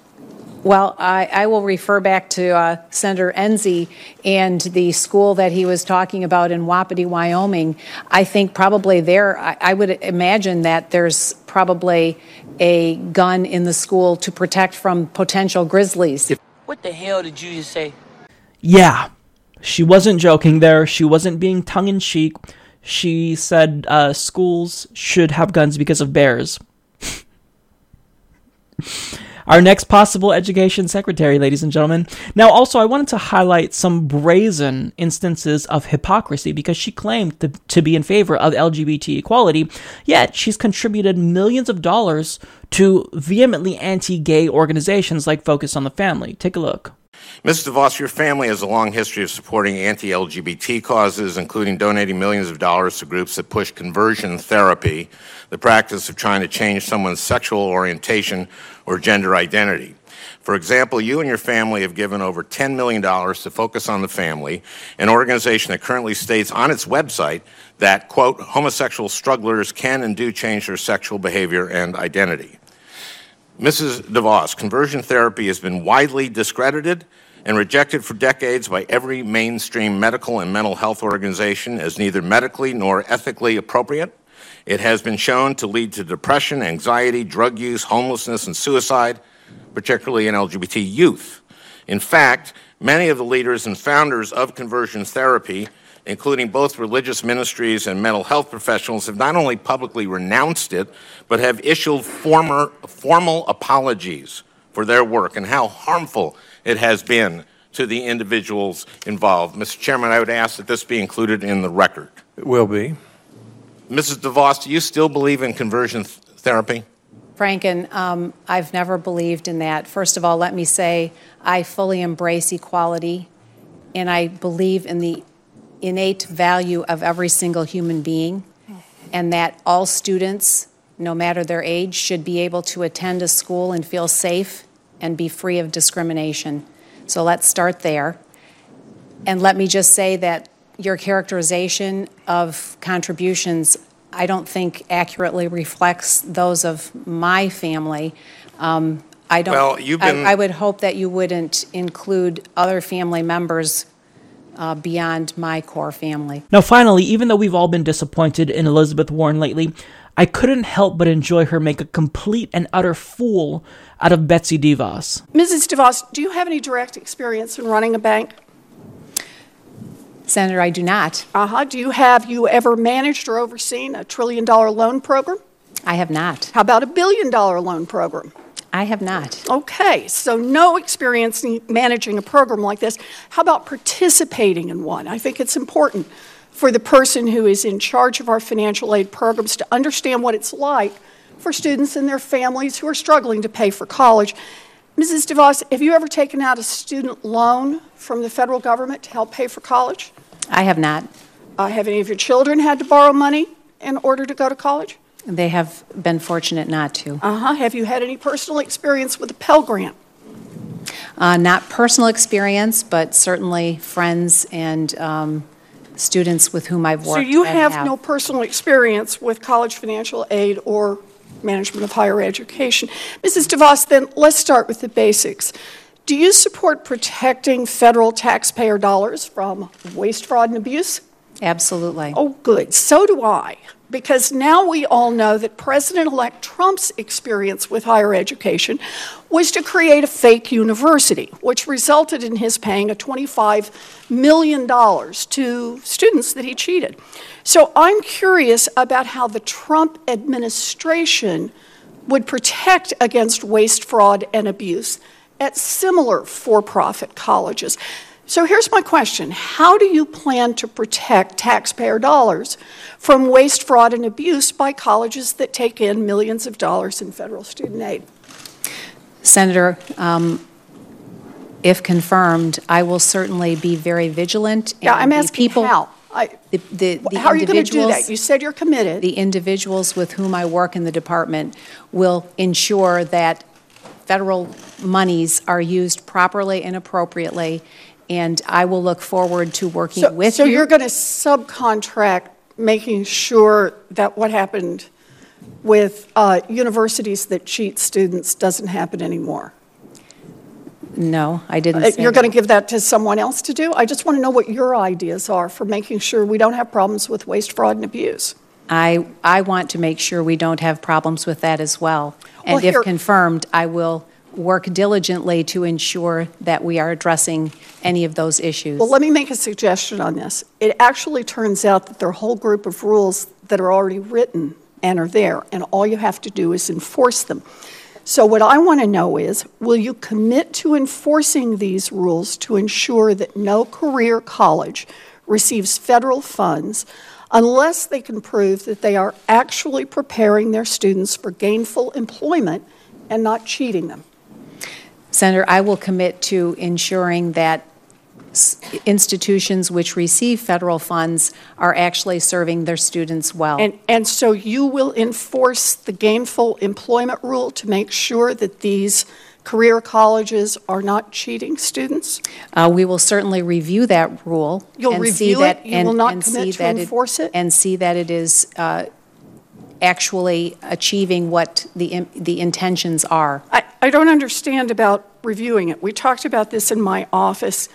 Well, I, I, will refer back to uh, Senator Enzi and the school that he was talking about in Wapiti, Wyoming. I think probably there, I, I would imagine that there's probably a gun in the school to protect from potential grizzlies. What the hell did you just say? Yeah, she wasn't joking there. She wasn't being tongue in cheek. She said uh, schools should have guns because of bears. our next possible education secretary, ladies and gentlemen. Now, also, I wanted to highlight some brazen instances of hypocrisy because she claimed to, to be in favor of LGBT equality, yet she's contributed millions of dollars to vehemently anti gay organizations like Focus on the Family. Take a look. Ms. DeVos, your family has a long history of supporting anti LGBT causes, including donating millions of dollars to groups that push conversion therapy, the practice of trying to change someone's sexual orientation or gender identity. For example, you and your family have given over $10 million to Focus on the Family, an organization that currently states on its website that, quote, homosexual strugglers can and do change their sexual behavior and identity. Mrs. DeVos, conversion therapy has been widely discredited and rejected for decades by every mainstream medical and mental health organization as neither medically nor ethically appropriate. It has been shown to lead to depression, anxiety, drug use, homelessness, and suicide, particularly in LGBT youth. In fact, many of the leaders and founders of conversion therapy, including both religious ministries and mental health professionals, have not only publicly renounced it, but have issued former, formal apologies for their work and how harmful it has been to the individuals involved. Mr. Chairman, I would ask that this be included in the record. It will be. Mrs. DeVos, do you still believe in conversion th- therapy? Franken, um, I've never believed in that. First of all, let me say I fully embrace equality and I believe in the innate value of every single human being and that all students, no matter their age, should be able to attend a school and feel safe and be free of discrimination. So let's start there. And let me just say that your characterization of contributions, I don't think accurately reflects those of my family. Um, I don't. Well, you've been- I, I would hope that you wouldn't include other family members uh, beyond my core family. Now, finally, even though we've all been disappointed in Elizabeth Warren lately, I couldn't help but enjoy her make a complete and utter fool out of Betsy DeVos. Mrs. DeVos, do you have any direct experience in running a bank? Senator, I do not. Uh huh. Do you have you ever managed or overseen a trillion dollar loan program? I have not. How about a billion dollar loan program? I have not. Okay, so no experience in managing a program like this. How about participating in one? I think it's important for the person who is in charge of our financial aid programs to understand what it's like for students and their families who are struggling to pay for college. Mrs. DeVos, have you ever taken out a student loan from the federal government to help pay for college? I have not. Uh, have any of your children had to borrow money in order to go to college? They have been fortunate not to. Uh huh. Have you had any personal experience with a Pell Grant? Uh, not personal experience, but certainly friends and um, students with whom I've worked. So you that have, no personal experience with college financial aid or management of higher education. Mrs. DeVos, then let's start with the basics. Do you support protecting federal taxpayer dollars from waste, fraud, and abuse? Absolutely. Oh, good. So do I. Because now we all know that President elect Trump's experience with higher education was to create a fake university, which resulted in his paying a $25 million to students that he cheated. So I'm curious about how the Trump administration would protect against waste, fraud, and abuse at similar for profit colleges. So here's my question How do you plan to protect taxpayer dollars from waste, fraud, and abuse by colleges that take in millions of dollars in federal student aid? Senator, um, if confirmed, I will certainly be very vigilant. Yeah, I'm asking people, how. I, the, the, the how are you going to do that? You said you're committed. The individuals with whom I work in the department will ensure that federal monies are used properly and appropriately, and I will look forward to working So, with so you. So you're going to subcontract making sure that what happened with uh, universities that cheat students doesn't happen anymore? No, I didn't Uh, You're going to give that to someone else to do? I just want to know what your ideas are for making sure we don't have problems with waste, fraud, and abuse. I, I want to make sure we don't have problems with that as well. And Well, if here- confirmed, I will work diligently to ensure that we are addressing any of those issues. Well, let me make a suggestion on this. It actually turns out that there are a whole group of rules that are already written and are there, and all you have to do is enforce them. So, what I want to know is will you commit to enforcing these rules to ensure that no career college receives federal funds unless they can prove that they are actually preparing their students for gainful employment and not cheating them? Senator, I will commit to ensuring that institutions which receive federal funds are actually serving their students well. And, and so you will enforce the gainful employment rule to make sure that these career colleges are not cheating students? Uh, We will certainly review that rule. You'll and see review that- it? You and- will not and commit see to that enforce it? And see that it is uh, actually achieving what the the intentions are. I, I don't understand about reviewing it. We talked about this in my office.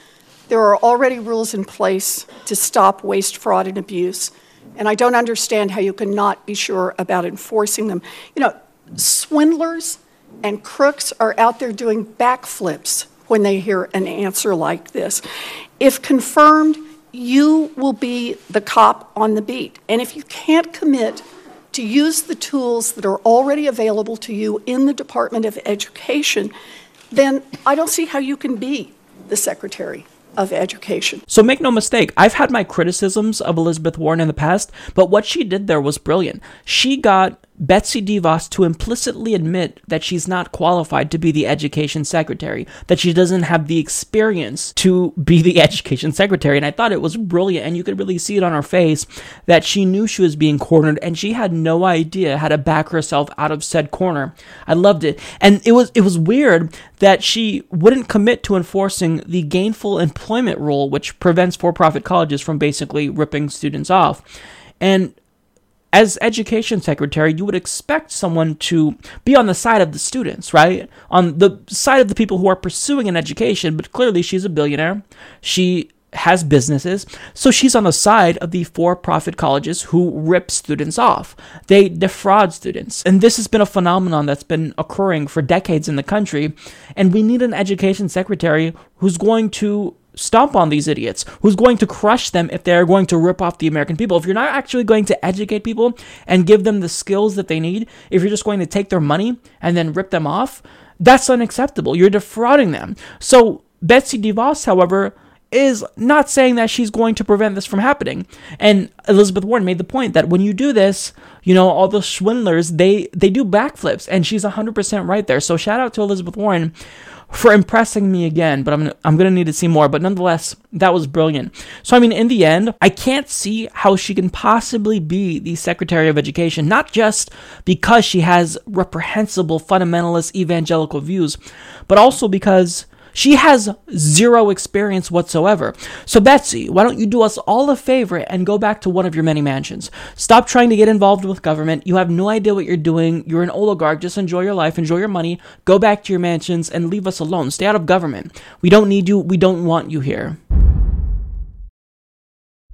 There are already rules in place to stop waste, fraud, and abuse. And I don't understand how you can not be sure about enforcing them. You know, swindlers and crooks are out there doing backflips when they hear an answer like this. If confirmed, you will be the cop on the beat. And if you can't commit to use the tools that are already available to you in the Department of Education, then I don't see how you can be the Secretary of Education. So make no mistake, I've had my criticisms of Elizabeth Warren in the past, but what she did there was brilliant. She got Betsy DeVos to implicitly admit that she's not qualified to be the education secretary, that she doesn't have the experience to be the education secretary. And I thought it was brilliant, and you could really see it on her face that she knew she was being cornered and she had no idea how to back herself out of said corner. I loved it. And it was it was weird that she wouldn't commit to enforcing the gainful employment rule, which prevents for-profit colleges from basically ripping students off. And as education secretary, you would expect someone to be on the side of the students, right? On the side of the people who are pursuing an education, but clearly she's a billionaire. She has businesses, so she's on the side of the for profit colleges who rip students off. They defraud students. And this has been a phenomenon that's been occurring for decades in the country. And we need an education secretary who's going to stomp on these idiots, who's going to crush them if they're going to rip off the American people. If you're not actually going to educate people and give them the skills that they need, if you're just going to take their money and then rip them off, That's unacceptable. You're defrauding them. So Betsy DeVos, however, is not saying that she's going to prevent this from happening. And Elizabeth Warren made the point that when you do this, you know, all the swindlers, they they do backflips and she's 100% right there. So shout out to Elizabeth Warren for impressing me again, but I'm I'm going to need to see more, but nonetheless, that was brilliant. So I mean, in the end, I can't see how she can possibly be the Secretary of Education, not just because she has reprehensible fundamentalist evangelical views, but also because she has zero experience whatsoever. So, Betsy, why don't you do us all a favor and go back to one of your many mansions? Stop trying to get involved with government. You have no idea what you're doing. You're an oligarch. Just enjoy your life, enjoy your money. Go back to your mansions and leave us alone. Stay out of government. We don't need you. We don't want you here.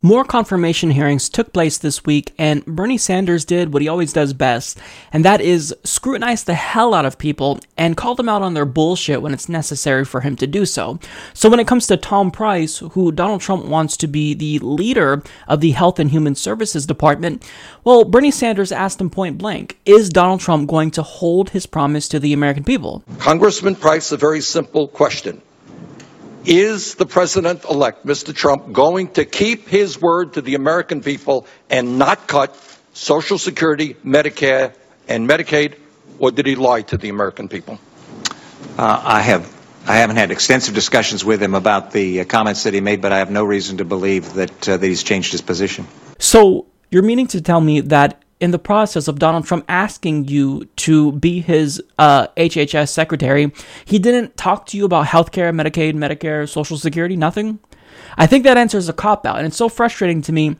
More confirmation hearings took place this week, and Bernie Sanders did what he always does best, and that is scrutinize the hell out of people and call them out on their bullshit when it's necessary for him to do so. So, when it comes to Tom Price, who Donald Trump wants to be the leader of the Health and Human Services Department, well, Bernie Sanders asked him point blank Is Donald Trump going to hold his promise to the American people? Congressman Price, a very simple question. Is the president elect, Mr. Trump, going to keep his word to the American people and not cut Social Security, Medicare, and Medicaid, or did he lie to the American people? Uh, I have. I haven't had extensive discussions with him about the uh, comments that he made, but I have no reason to believe that, uh, that he's changed his position. So you're meaning to tell me that in the process of Donald Trump asking you to be his uh, HHS secretary, he didn't talk to you about healthcare, Medicaid, Medicare, Social Security, nothing? I think that answer is a cop out. And it's so frustrating to me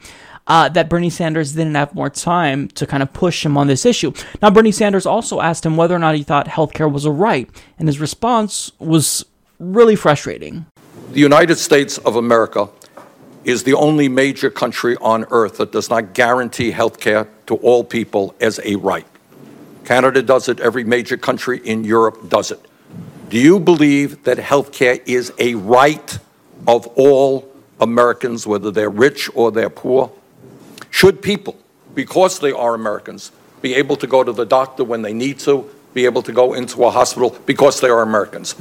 uh, that Bernie Sanders didn't have more time to kind of push him on this issue. Now, Bernie Sanders also asked him whether or not he thought healthcare was a right, and his response was really frustrating. The United States of America is the only major country on earth that does not guarantee health care to all people as a right. Canada does it, every major country in Europe does it. Do you believe that health care is a right of all Americans, whether they're rich or they're poor? Should people, because they are Americans, be able to go to the doctor when they need to, be able to go into a hospital because they are Americans?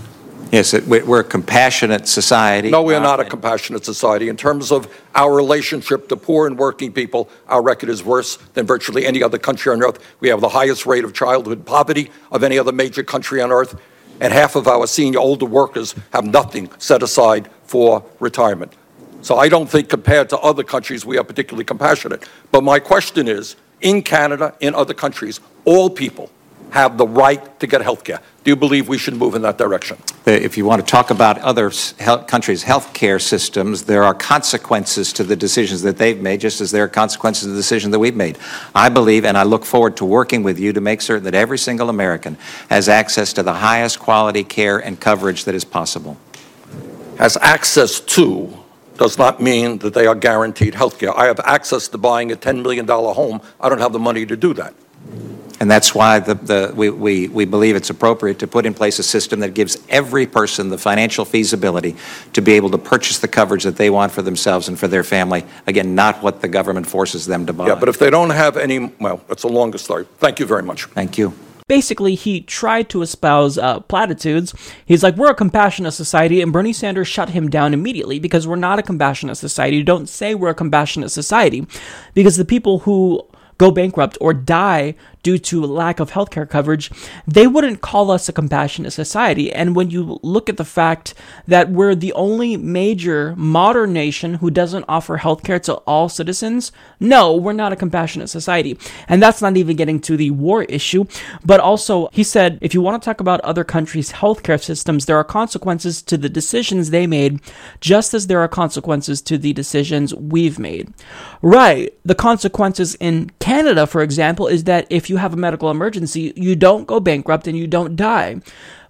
Yes, we're a compassionate society. No, we are not a compassionate society. In terms of our relationship to poor and working people, our record is worse than virtually any other country on earth. We have the highest rate of childhood poverty of any other major country on earth, and half of our senior older workers have nothing set aside for retirement. So I don't think compared to other countries we are particularly compassionate. But my question is, in Canada, in other countries, all people have the right to get health care. Do you believe we should move in that direction? Uh, if you want to talk about other countries' health care systems, there are consequences to the decisions that they've made, just as there are consequences to the decision that we've made. I believe, and I look forward to working with you to make certain that every single American has access to the highest quality care and coverage that is possible. Has access to does not mean that they are guaranteed health care. I have access to buying a $10 million home. I don't have the money to do that. And that's why the, the, we, we, we believe it's appropriate to put in place a system that gives every person the financial feasibility to be able to purchase the coverage that they want for themselves and for their family. Again, not what the government forces them to buy. Yeah, but if they don't have any, well, that's a longer story. Thank you very much. Thank you. Basically, he tried to espouse uh, platitudes. He's like, we're a compassionate society, and Bernie Sanders shut him down immediately because we're not a compassionate society. Don't say we're a compassionate society because the people who go bankrupt or die due to lack of healthcare coverage, they wouldn't call us a compassionate society. And when you look at the fact that we're the only major modern nation who doesn't offer healthcare to all citizens, no, we're not a compassionate society. And that's not even getting to the war issue. But also, he said, if you want to talk about other countries' healthcare systems, there are consequences to the decisions they made, just as there are consequences to the decisions we've made. Right. The consequences in Canada, for example, is that if you have a medical emergency, you don't go bankrupt and you don't die.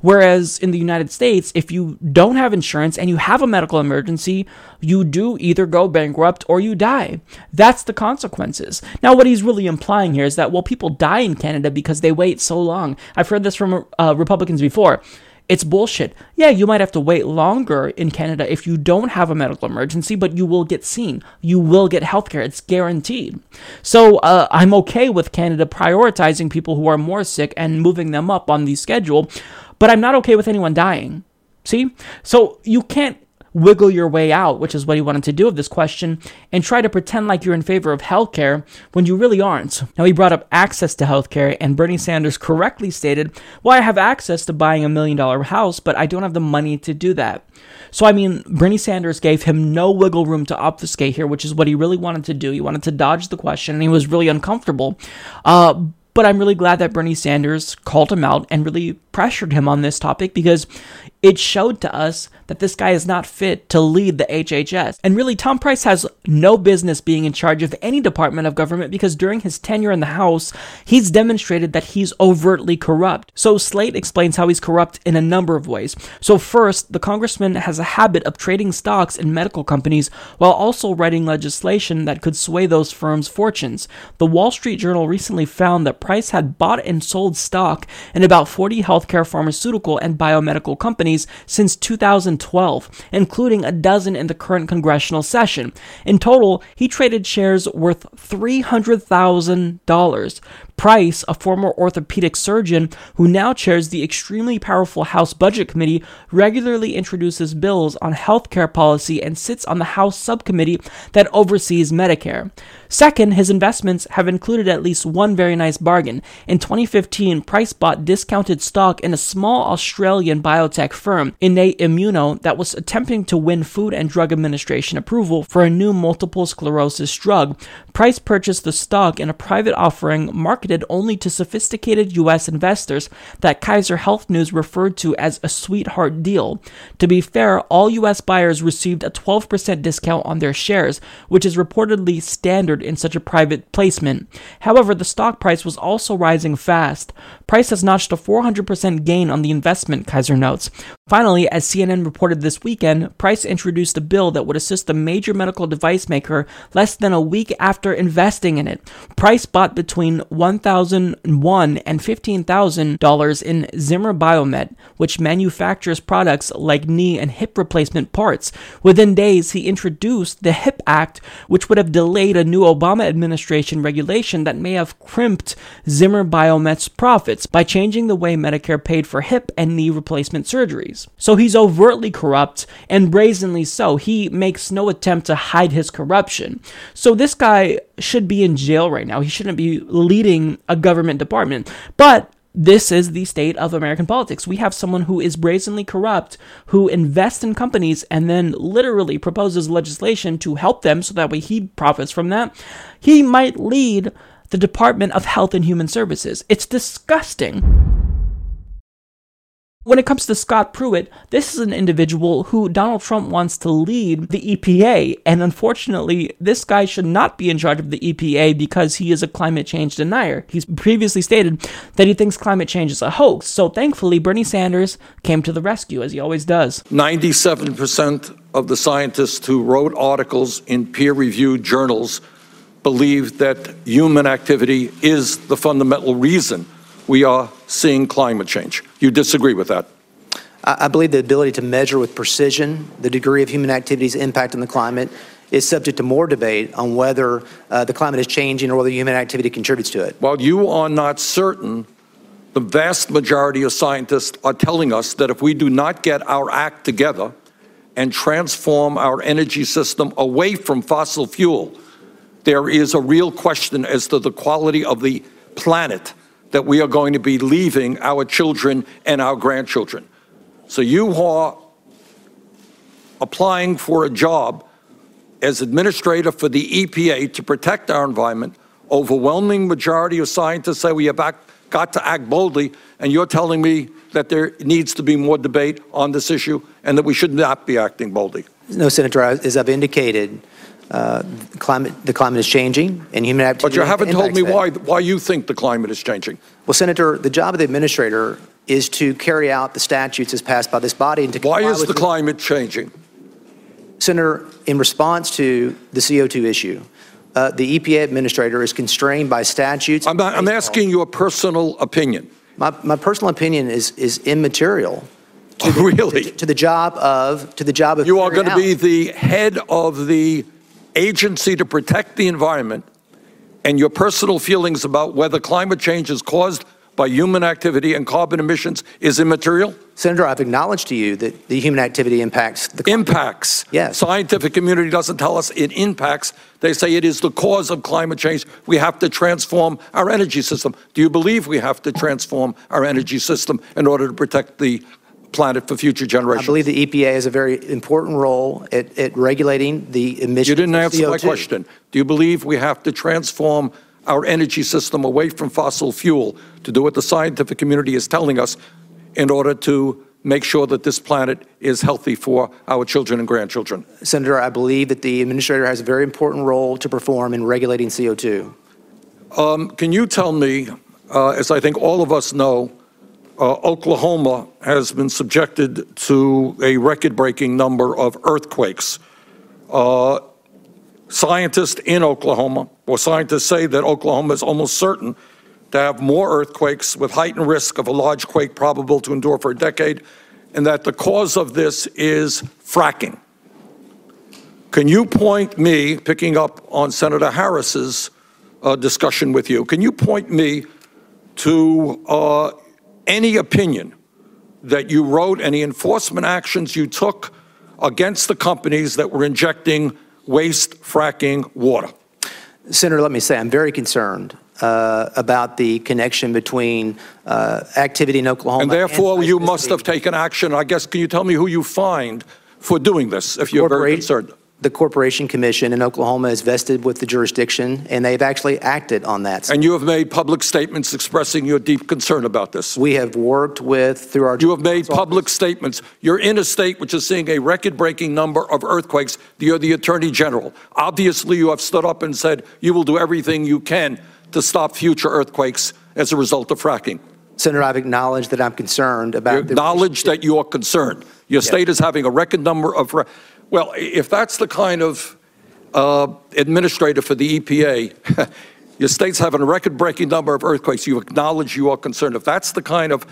Whereas in the United States, if you don't have insurance and you have a medical emergency, you do either go bankrupt or you die. That's the consequences. Now, what he's really implying here is that, well, people die in Canada because they wait so long. I've heard this from uh, Republicans before. It's bullshit. Yeah, you might have to wait longer in Canada if you don't have a medical emergency, but you will get seen. You will get healthcare. It's guaranteed. So uh, I'm okay with Canada prioritizing people who are more sick and moving them up on the schedule. but I'm not okay with anyone dying. See? So you can't wiggle your way out, which is what he wanted to do with this question, and try to pretend like you're in favor of healthcare when you really aren't. Now, he brought up access to healthcare, and Bernie Sanders correctly stated, Well, I have access to buying a million dollar house, but I don't have the money to do that. So, I mean, Bernie Sanders gave him no wiggle room to obfuscate here, which is what he really wanted to do. He wanted to dodge the question, and he was really uncomfortable. Uh, but I'm really glad that Bernie Sanders called him out and really pressured him on this topic because it showed to us that this guy is not fit to lead the HHS. And really, Tom Price has no business being in charge of any department of government because during his tenure in the House, he's demonstrated that he's overtly corrupt. So Slate explains how he's corrupt in a number of ways. So, first, the congressman has a habit of trading stocks in medical companies while also writing legislation that could sway those firms' fortunes. The Wall Street Journal recently found that Price had bought and sold stock in about 40 healthcare, pharmaceutical, and biomedical companies since 2012, including a dozen in the current congressional session. In total, he traded shares worth $300,000. Price, a former orthopedic surgeon who now chairs the extremely powerful House Budget Committee, regularly introduces bills on healthcare policy and sits on the House subcommittee that oversees Medicare. Second, his investments have included at least one very nice bargain. In 2015, Price bought discounted stock in a small Australian biotech firm, Innate Immuno, that was attempting to win Food and Drug Administration approval for a new multiple sclerosis drug. Price purchased the stock in a private offering marketed only to sophisticated U.S. investors that Kaiser Health News referred to as a sweetheart deal. To be fair, all U.S. buyers received a 12% discount on their shares, which is reportedly standard in such a private placement. However, the stock price was also rising fast. Price has notched a 400% gain on the investment, Kaiser notes. Finally, as CNN reported this weekend, Price introduced a bill that would assist a major medical device maker less than a week after investing in it. Price bought between 1,001 and $15,000 in Zimmer Biomet, which manufactures products like knee and hip replacement parts. Within days, he introduced the HIP Act, which would have delayed a new Obama administration regulation that may have crimped Zimmer Biomet's profits by changing the way Medicare paid for hip and knee replacement surgeries. So he's overtly corrupt and brazenly so. He makes no attempt to hide his corruption. So this guy should be in jail right now. He shouldn't be leading a government department. But this is the state of American politics. We have someone who is brazenly corrupt, who invests in companies and then literally proposes legislation to help them so that way he profits from that. He might lead the Department of Health and Human Services. It's disgusting. When it comes to Scott Pruitt, this is an individual who Donald Trump wants to lead the EPA, and unfortunately, this guy should not be in charge of the EPA because he is a climate change denier. He's previously stated that he thinks climate change is a hoax, so thankfully, Bernie Sanders came to the rescue, as he always does. 97% of the scientists who wrote articles in peer reviewed journals believe that human activity is the fundamental reason we are seeing climate change. You disagree with that? I believe the ability to measure with precision the degree of human activity's impact on the climate is subject to more debate on whether uh, the climate is changing or whether human activity contributes to it. While you are not certain, the vast majority of scientists are telling us that if we do not get our act together and transform our energy system away from fossil fuel, there is a real question as to the quality of the planet that we are going to be leaving our children and our grandchildren. So you are applying for a job as administrator for the EPA to protect our environment. Overwhelming majority of scientists say we have act, got to act boldly, and you're telling me that there needs to be more debate on this issue and that we should not be acting boldly. No, Senator, as I've indicated, uh, climate, the climate is changing and human activity. But you haven't told me that. why, why you think the climate is changing. Well, Senator, the job of the administrator is to carry out the statutes as passed by this body and to Why is with the climate changing? Senator, in response to the CO2 issue, uh, the EPA administrator is constrained by statutes. I'm, not, I'm asking you a personal opinion. My, my personal opinion is, is immaterial. To the, really? To, to the job of to the job of You are going to be the head of the agency to protect the environment, and your personal feelings about whether climate change is caused by human activity and carbon emissions is immaterial? Senator, I've acknowledged to you that the human activity impacts the climate. Impacts. Yes. Scientific community doesn't tell us it impacts. They say it is the cause of climate change. We have to transform our energy system. Do you believe we have to transform our energy system in order to protect the planet for future generations? I believe the EPA has a very important role at, at regulating the emissions. You didn't answer my CO2. question. Do you believe we have to transform our energy system away from fossil fuel to do what the scientific community is telling us in order to make sure that this planet is healthy for our children and grandchildren? Senator, I believe that the administrator has a very important role to perform in regulating CO2. Um, can you tell me, uh, as I think all of us know, uh, Oklahoma has been subjected to a record-breaking number of earthquakes. Uh, scientists in Oklahoma, or scientists say that Oklahoma is almost certain to have more earthquakes with heightened risk of a large quake probable to endure for a decade, and that the cause of this is fracking. Can you point me, picking up on Senator Harris's uh, discussion with you, can you point me to uh, any opinion that you wrote, any enforcement actions you took against the companies that were injecting waste fracking water? Senator, let me say I'm very concerned uh, about the connection between uh, activity in Oklahoma. And therefore, you must have taken action. I guess, can you tell me who you fined for doing this, if you're very concerned? The Corporation Commission in Oklahoma is vested with the jurisdiction, and they've actually acted on that. And you have made public statements expressing your deep concern about this. We have worked with, through our... You have made public statements. You're in a state which is seeing a record-breaking number of earthquakes. You're the Attorney General. Obviously, you have stood up and said you will do everything you can to stop future earthquakes as a result of fracking. Senator, I've acknowledged that I'm concerned about... You the- acknowledge that you are concerned. Your state is having a record number of, re- well, if that's the kind of uh, administrator for the EPA, your state's having a record-breaking number of earthquakes, you acknowledge you are concerned. If that's the kind of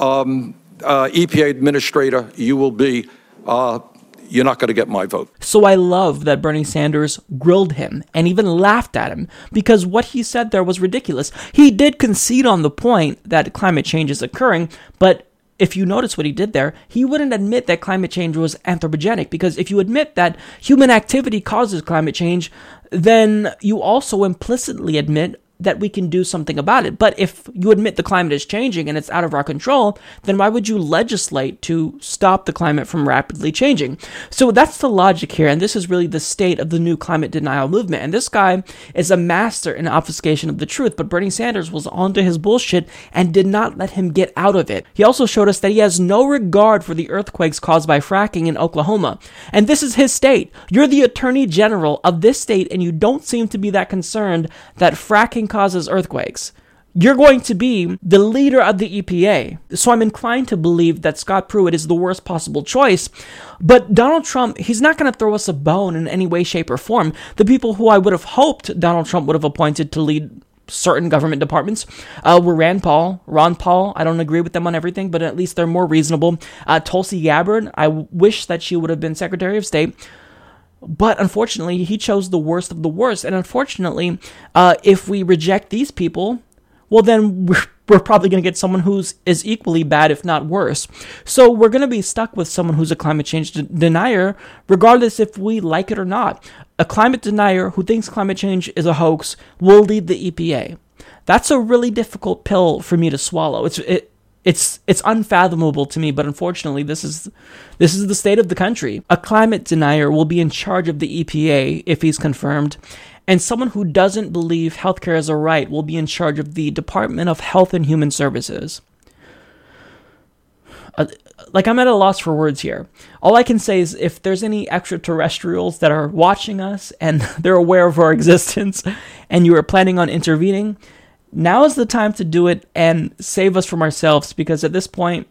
um, uh, EPA administrator you will be, uh, you're not going to get my vote. So I love that Bernie Sanders grilled him and even laughed at him because what he said there was ridiculous. He did concede on the point that climate change is occurring, but if you notice what he did there, he wouldn't admit that climate change was anthropogenic because if you admit that human activity causes climate change, then you also implicitly admit that we can do something about it. But if you admit the climate is changing and it's out of our control, then why would you legislate to stop the climate from rapidly changing? So that's the logic here, and this is really the state of the new climate denial movement. And this guy is a master in obfuscation of the truth, but Bernie Sanders was onto his bullshit and did not let him get out of it. He also showed us that he has no regard for the earthquakes caused by fracking in Oklahoma. And this is his state. You're the attorney general of this state, and you don't seem to be that concerned that fracking causes earthquakes. You're going to be the leader of the EPA. So I'm inclined to believe that Scott Pruitt is the worst possible choice. But Donald Trump, he's not going to throw us a bone in any way, shape, or form. The people who I would have hoped Donald Trump would have appointed to lead certain government departments uh, were Rand Paul, Ron Paul. I don't agree with them on everything, but at least they're more reasonable. Uh, Tulsi Gabbard, I wish that she would have been Secretary of State. But unfortunately, he chose the worst of the worst. And unfortunately, uh, if we reject these people, well, then we're, we're probably going to get someone who's is equally bad, if not worse. So we're going to be stuck with someone who's a climate change de- denier, regardless if we like it or not. A climate denier who thinks climate change is a hoax will lead the EPA. That's a really difficult pill for me to swallow. It's it, it's it's unfathomable to me, but unfortunately, this is this is the state of the country. A climate denier will be in charge of the EPA if he's confirmed, and someone who doesn't believe healthcare is a right will be in charge of the Department of Health and Human Services. Uh, like I'm at a loss for words here. All I can say is if there's any extraterrestrials that are watching us and they're aware of our existence and you are planning on intervening, now is the time to do it and save us from ourselves because at this point,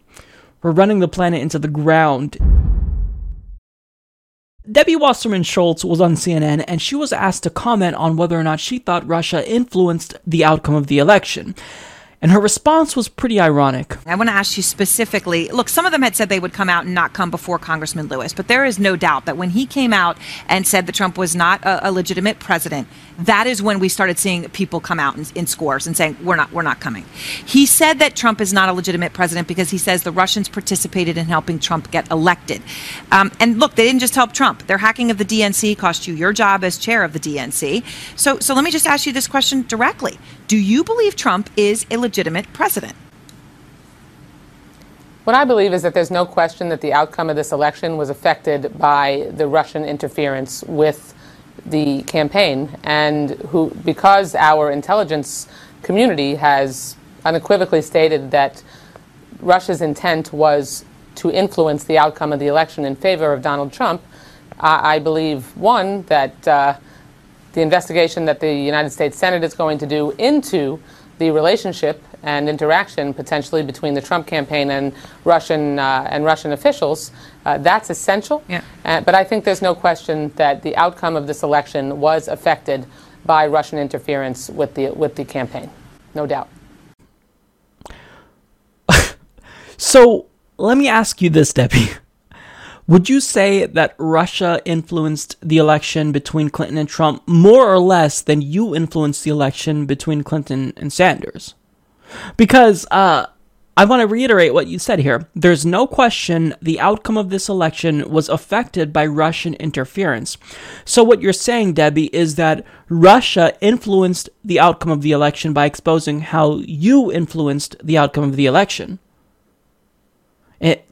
we're running the planet into the ground. Debbie Wasserman Schultz was on CNN and she was asked to comment on whether or not she thought Russia influenced the outcome of the election. And her response was pretty ironic. I want to ask you specifically look, some of them had said they would come out and not come before Congressman Lewis, but there is no doubt that when he came out and said that Trump was not a, a legitimate president, that is when we started seeing people come out in, in scores and saying, we're not, we're not coming. He said that Trump is not a legitimate president because he says the Russians participated in helping Trump get elected. Um, and look, they didn't just help Trump. Their hacking of the DNC cost you your job as chair of the DNC. So, so let me just ask you this question directly. Do you believe Trump is a legitimate president? What I believe is that there's no question that the outcome of this election was affected by the Russian interference with the campaign, and who, because our intelligence community has unequivocally stated that Russia's intent was to influence the outcome of the election in favor of Donald Trump, I, I believe, one, that uh, the investigation that the United States Senate is going to do into the relationship and interaction potentially between the Trump campaign and Russian uh, and Russian officials. Uh, that's essential. Yeah. Uh, but I think there's no question that the outcome of this election was affected by Russian interference with the with the campaign. No doubt. So let me ask you this, Debbie. Would you say that Russia influenced the election between Clinton and Trump more or less than you influenced the election between Clinton and Sanders? Because uh, I want to reiterate what you said here. There's no question the outcome of this election was affected by Russian interference. So, what you're saying, Debbie, is that Russia influenced the outcome of the election by exposing how you influenced the outcome of the election. It,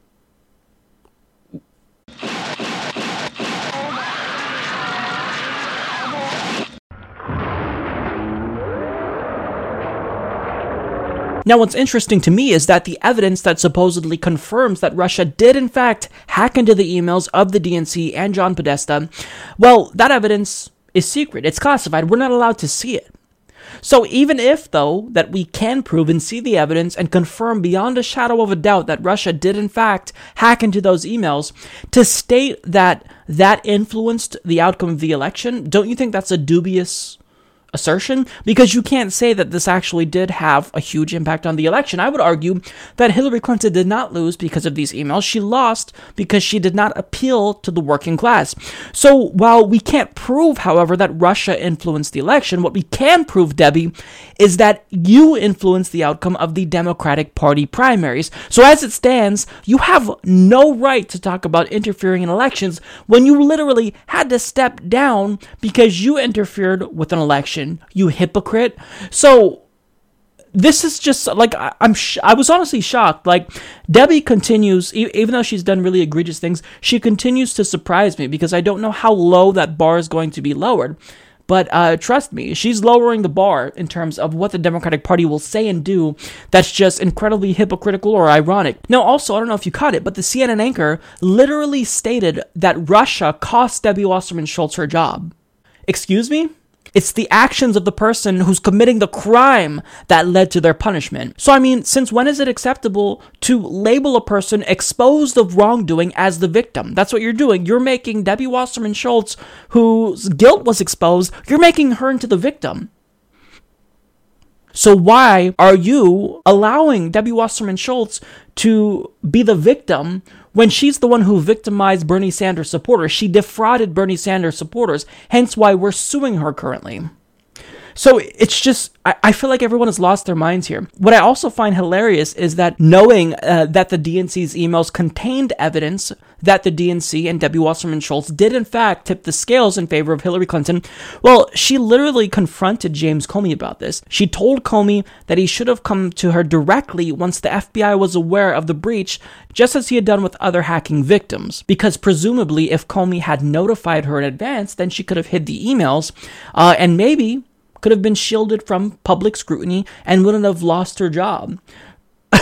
Now, what's interesting to me is that the evidence that supposedly confirms that Russia did, in fact, hack into the emails of the DNC and John Podesta, well, that evidence is secret. It's classified. We're not allowed to see it. So, even if, though, that we can prove and see the evidence and confirm beyond a shadow of a doubt that Russia did, in fact, hack into those emails, to state that that influenced the outcome of the election, don't you think that's a dubious assertion because you can't say that this actually did have a huge impact on the election. I would argue that Hillary Clinton did not lose because of these emails. She lost because she did not appeal to the working class. So while we can't prove, however, that Russia influenced the election, what we can prove, Debbie, is that you influenced the outcome of the Democratic Party primaries. So as it stands, you have no right to talk about interfering in elections when you literally had to step down because you interfered with an election you hypocrite. So this is just like I, am sh- I was honestly shocked. Like Debbie continues, e- even though she's done really egregious things, she continues to surprise me because I don't know how low that bar is going to be lowered. But uh, trust me, she's lowering the bar in terms of what the Democratic Party will say and do that's just incredibly hypocritical or ironic. Now, also, I don't know if you caught it, but the CNN anchor literally stated that Russia cost Debbie Wasserman Schultz her job. Excuse me? It's the actions of the person who's committing the crime that led to their punishment. So, I mean, since when is it acceptable to label a person exposed of wrongdoing as the victim? That's what you're doing. You're making Debbie Wasserman Schultz, whose guilt was exposed, you're making her into the victim. So why are you allowing Debbie Wasserman Schultz to be the victim when she's the one who victimized Bernie Sanders supporters. She defrauded Bernie Sanders supporters, hence why we're suing her currently. So it's just, I, I, feel like everyone has lost their minds here. What I also find hilarious is that knowing uh, that the DNC's emails contained evidence that the DNC and Debbie Wasserman Schultz did in fact tip the scales in favor of Hillary Clinton, well, she literally confronted James Comey about this. She told Comey that he should have come to her directly once the FBI was aware of the breach, just as he had done with other hacking victims. Because presumably, if Comey had notified her in advance, then she could have hid the emails, uh, and maybe could have been shielded from public scrutiny and wouldn't have lost her job.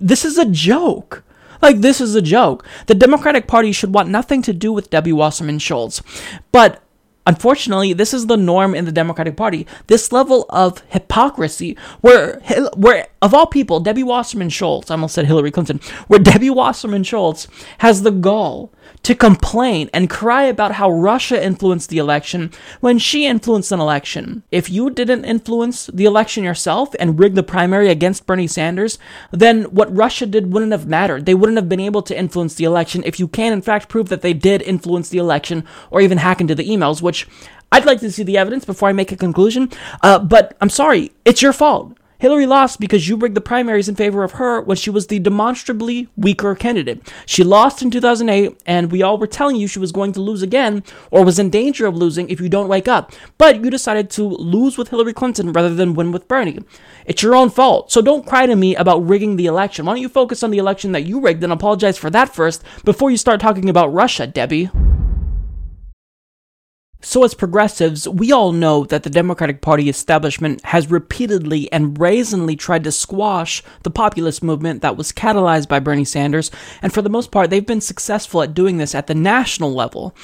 this is a joke. Like, this is a joke. The Democratic Party should want nothing to do with Debbie Wasserman Schultz. But Unfortunately, this is the norm in the Democratic Party. This level of hypocrisy, where, where of all people, Debbie Wasserman Schultz, I almost said Hillary Clinton, where Debbie Wasserman Schultz has the gall to complain and cry about how Russia influenced the election when she influenced an election. If you didn't influence the election yourself and rig the primary against Bernie Sanders, then what Russia did wouldn't have mattered. They wouldn't have been able to influence the election if you can, in fact, prove that they did influence the election or even hack into the emails, which I'd like to see the evidence before I make a conclusion. Uh, but I'm sorry, it's your fault. Hillary lost because you rigged the primaries in favor of her when she was the demonstrably weaker candidate. She lost in 2008, and we all were telling you she was going to lose again or was in danger of losing if you don't wake up. But you decided to lose with Hillary Clinton rather than win with Bernie. It's your own fault. So don't cry to me about rigging the election. Why don't you focus on the election that you rigged and apologize for that first before you start talking about Russia, Debbie? So, as progressives, we all know that the Democratic Party establishment has repeatedly and brazenly tried to squash the populist movement that was catalyzed by Bernie Sanders, and for the most part, they've been successful at doing this at the national level.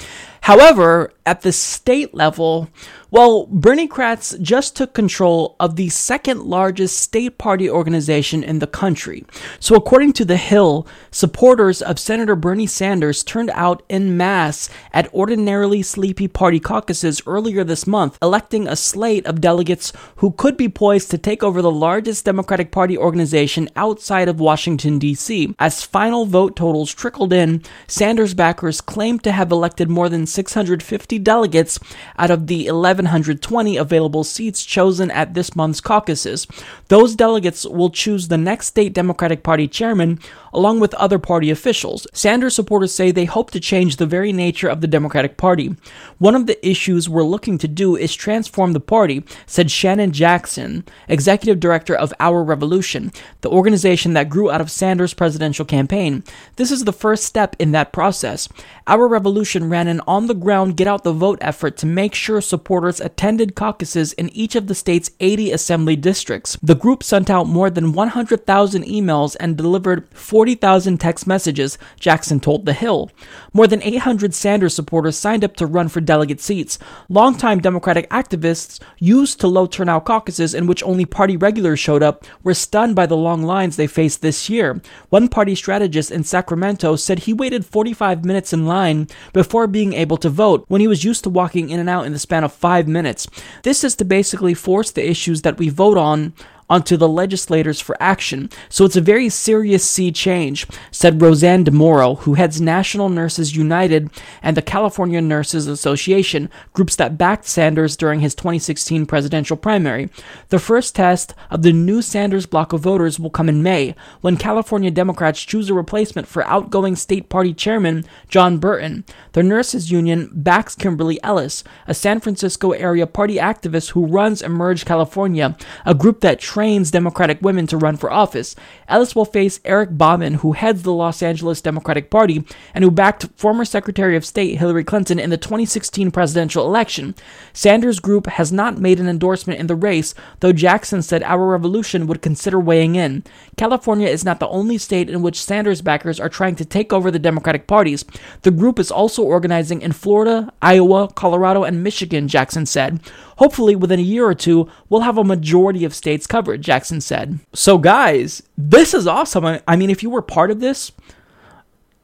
However, at the state level, well, Berniecrats just took control of the second largest state party organization in the country. So, according to The Hill, supporters of Senator Bernie Sanders turned out in mass at ordinarily sleepy party caucuses earlier this month, electing a slate of delegates who could be poised to take over the largest Democratic Party organization outside of Washington, D.C. As final vote totals trickled in, Sanders backers claimed to have elected more than 650 delegates out of the 1,120 available seats chosen at this month's caucuses. Those delegates will choose the next state Democratic Party chairman along with other party officials. Sanders supporters say they hope to change the very nature of the Democratic Party. One of the issues we're looking to do is transform the party, said Shannon Jackson, executive director of Our Revolution, the organization that grew out of Sanders' presidential campaign. This is the first step in that process. Our Revolution ran an on the ground get out the vote effort to make sure supporters attended caucuses in each of the state's 80 assembly districts. The group sent out more than 100,000 emails and delivered 40,000 text messages, Jackson told The Hill. More than 800 Sanders supporters signed up to run for delegate seats. Longtime Democratic activists used to low turnout caucuses in which only party regulars showed up were stunned by the long lines they faced this year. One party strategist in Sacramento said he waited 45 minutes in line before being able to vote when he was used to walking in and out in the span of five minutes. This is to basically force the issues that we vote on onto the legislators for action. So it's a very serious sea change, said RoseAnn DeMoro, who heads National Nurses United and the California Nurses Association, groups that backed Sanders during his 2016 presidential primary. The first test of the new Sanders bloc of voters will come in May, when California Democrats choose a replacement for outgoing state party chairman John Burton. The nurses union backs Kimberly Ellis, a San Francisco area party activist who runs Emerge California, a group that trains Democratic women to run for office. Ellis will face Eric Bauman, who heads the Los Angeles Democratic Party and who backed former Secretary of State Hillary Clinton in the 2016 presidential election. Sanders' group has not made an endorsement in the race, though Jackson said Our Revolution would consider weighing in. California is not the only state in which Sanders backers are trying to take over the Democratic parties. The group is also organizing in Florida, Iowa, Colorado, and Michigan, Jackson said. Hopefully, within a year or two, we'll have a majority of states covered, Jackson said. So, guys, this is awesome. I mean, if you were part of this,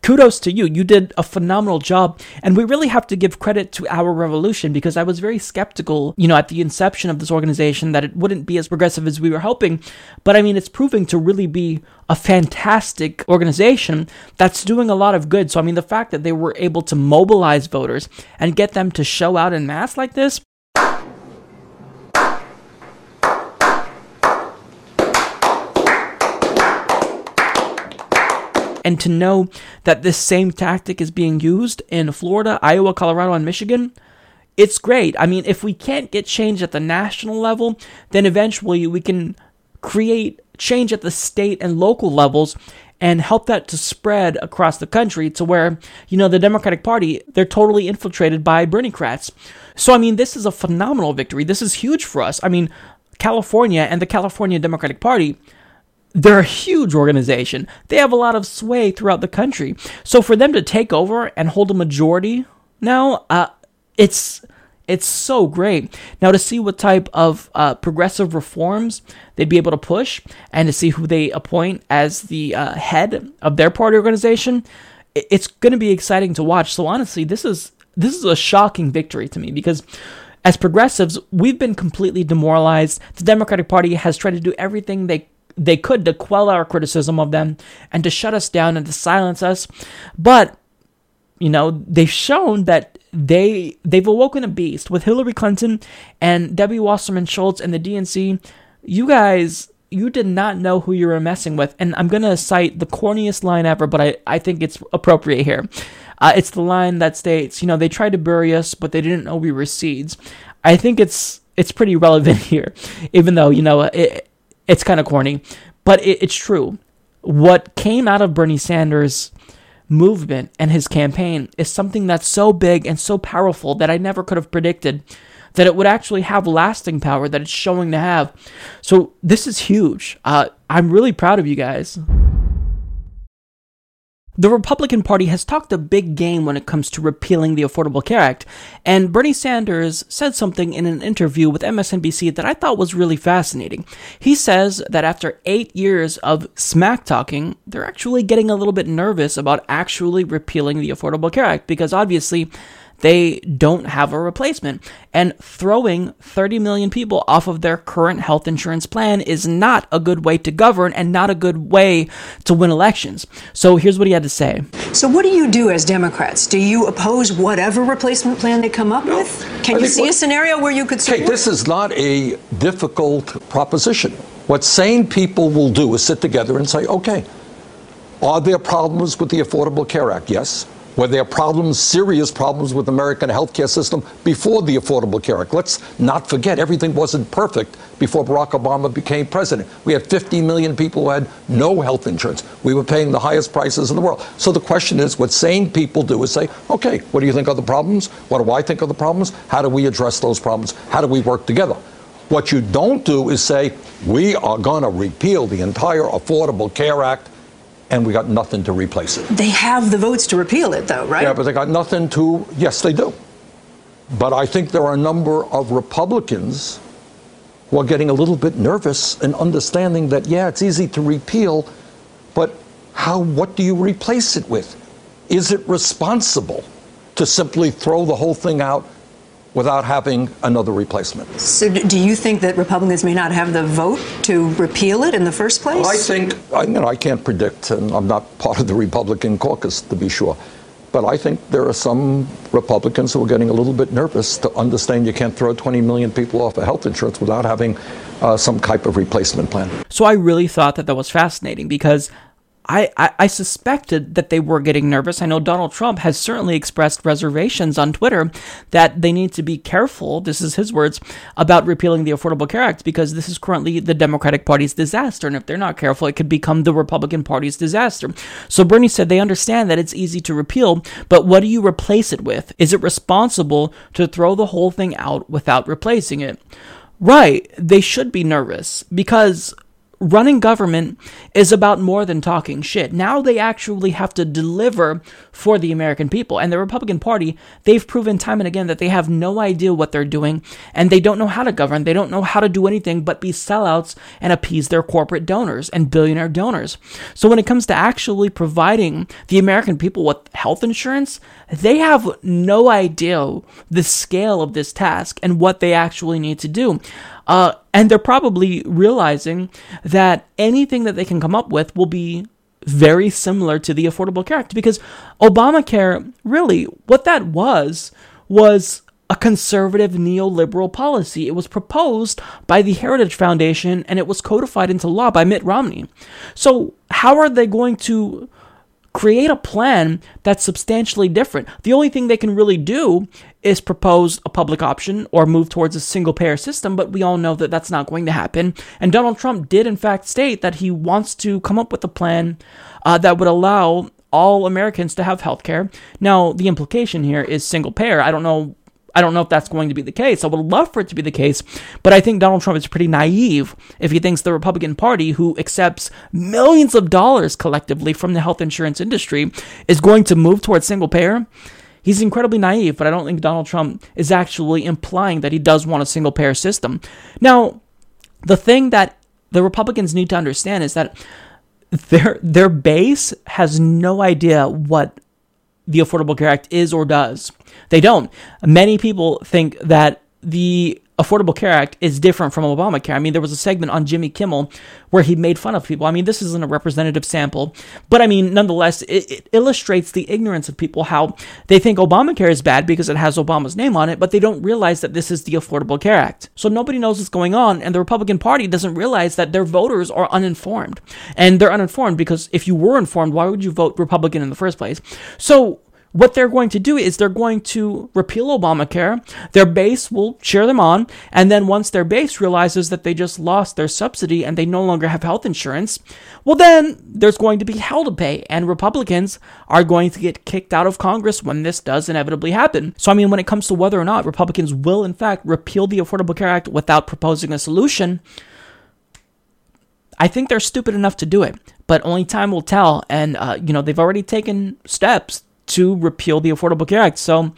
kudos to you. You did a phenomenal job. And we really have to give credit to our revolution because I was very skeptical, you know, at the inception of this organization that it wouldn't be as progressive as we were hoping. But I mean, it's proving to really be a fantastic organization that's doing a lot of good. So, I mean, the fact that they were able to mobilize voters and get them to show out in mass like this, and to know that this same tactic is being used in Florida, Iowa, Colorado, and Michigan, it's great. I mean, if we can't get change at the national level, then eventually we can create change at the state and local levels and help that to spread across the country to where, you know, the Democratic Party, they're totally infiltrated by Berniecrats. So, I mean, this is a phenomenal victory. This is huge for us. I mean, California and the California Democratic Party, they're a huge organization. They have a lot of sway throughout the country. So for them to take over and hold a majority now, uh, it's It's so great. Now, to see what type of uh, progressive reforms they'd be able to push and to see who they appoint as the uh, head of their party organization, it's going to be exciting to watch. So, honestly, this is this is a shocking victory to me because as progressives, we've been completely demoralized. The Democratic Party has tried to do everything they they could to quell our criticism of them and to shut us down and to silence us. But you know, they've shown that they they've awoken a beast with Hillary Clinton and Debbie Wasserman Schultz and the DNC. You guys, you did not know who you were messing with. And I'm gonna cite the corniest line ever, but I, I think it's appropriate here. Uh, it's the line that states, you know, they tried to bury us, but they didn't know we were seeds. I think it's it's pretty relevant here, even though you know it, it's kind of corny, but it, it's true. What came out of Bernie Sanders' movement and his campaign is something that's so big and so powerful that I never could have predicted that it would actually have lasting power that it's showing to have. So this is huge. Uh, I'm really proud of you guys. The Republican Party has talked a big game when it comes to repealing the Affordable Care Act, and Bernie Sanders said something in an interview with MSNBC that I thought was really fascinating. He says that after eight years of smack talking, they're actually getting a little bit nervous about actually repealing the Affordable Care Act because obviously they don't have a replacement. And throwing 30 million people off of their current health insurance plan is not a good way to govern and not a good way to win elections. So here's what he had to say. So, what do you do as Democrats? Do you oppose whatever replacement plan they come up no. with? Can I you see what, a scenario where you could say, "Okay, this is not a difficult proposition. What sane people will do is sit together and say, okay, are there problems with the Affordable Care Act? Yes. Were there problems, serious problems with the American healthcare system before the Affordable Care Act? Let's not forget everything wasn't perfect before Barack Obama became president. We had 50 million people who had no health insurance. We were paying the highest prices in the world. So the question is, what sane people do is say, okay, what do you think are the problems? What do I think are the problems? How do we address those problems? How do we work together? What you don't do is say, we are going to repeal the entire Affordable Care Act and we got nothing to replace it. They have the votes to repeal it, though, right? Yeah, but they got nothing to, yes, they do. But I think there are a number of Republicans who are getting a little bit nervous and understanding that, yeah, it's easy to repeal, but how, what do you replace it with? Is it responsible to simply throw the whole thing out without having another replacement. So, do you think that Republicans may not have the vote to repeal it in the first place? I think, I, you know, I can't predict, and I'm not part of the Republican caucus to be sure. But I think there are some Republicans who are getting a little bit nervous to understand you can't throw 20 million people off of health insurance without having uh, some type of replacement plan. So I really thought that that was fascinating because I, I, I, suspected that they were getting nervous. I know Donald Trump has certainly expressed reservations on Twitter that they need to be careful, this is his words, about repealing the Affordable Care Act because this is currently the Democratic Party's disaster. And if they're not careful, it could become the Republican Party's disaster. So Bernie said they understand that it's easy to repeal, but what do you replace it with? Is it responsible to throw the whole thing out without replacing it? Right, they should be nervous because running government is about more than talking shit. Now they actually have to deliver for the American people. And the Republican Party, they've proven time and again that they have no idea what they're doing and they don't know how to govern. They don't know how to do anything but be sellouts and appease their corporate donors and billionaire donors. So when it comes to actually providing the American people with health insurance, they have no idea the scale of this task and what they actually need to do. Uh, and they're probably realizing that anything that they can come up with will be very similar to the Affordable Care Act because Obamacare, really, what that was, was a conservative neoliberal policy. It was proposed by the Heritage Foundation and it was codified into law by Mitt Romney. So, how are they going to create a plan that's substantially different. The only thing they can really do is propose a public option or move towards a single payer system, but we all know that that's not going to happen. And Donald Trump did, in fact, state that he wants to come up with a plan uh, that would allow all Americans to have health care. Now, the implication here is single payer. I don't know I don't know if that's going to be the case. I would love for it to be the case, but I think Donald Trump is pretty naive if he thinks the Republican Party, who accepts millions of dollars collectively from the health insurance industry, is going to move towards single payer. He's incredibly naive, but I don't think Donald Trump is actually implying that he does want a single payer system. Now, the thing that the Republicans need to understand is that their their base has no idea what the Affordable Care Act is or does. They don't. Many people think that the Affordable Care Act is different from Obamacare. I mean, there was a segment on Jimmy Kimmel where he made fun of people. I mean, this isn't a representative sample, but I mean, nonetheless, it, it, illustrates the ignorance of people how they think Obamacare is bad because it has Obama's name on it, but they don't realize that this is the Affordable Care Act. So nobody knows what's going on, and the Republican Party doesn't realize that their voters are uninformed. And they're uninformed because if you were informed, why would you vote Republican in the first place? So what they're going to do is they're going to repeal Obamacare. Their base will cheer them on. And then once their base realizes that they just lost their subsidy and they no longer have health insurance, well, then there's going to be hell to pay. And Republicans are going to get kicked out of Congress when this does inevitably happen. So, I mean, when it comes to whether or not Republicans will, in fact, repeal the Affordable Care Act without proposing a solution, I think they're stupid enough to do it. But only time will tell. And, uh, you know, they've already taken steps to repeal the Affordable Care Act. So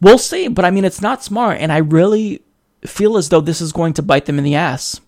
we'll see. But I mean, it's not smart. And I really feel as though this is going to bite them in the ass.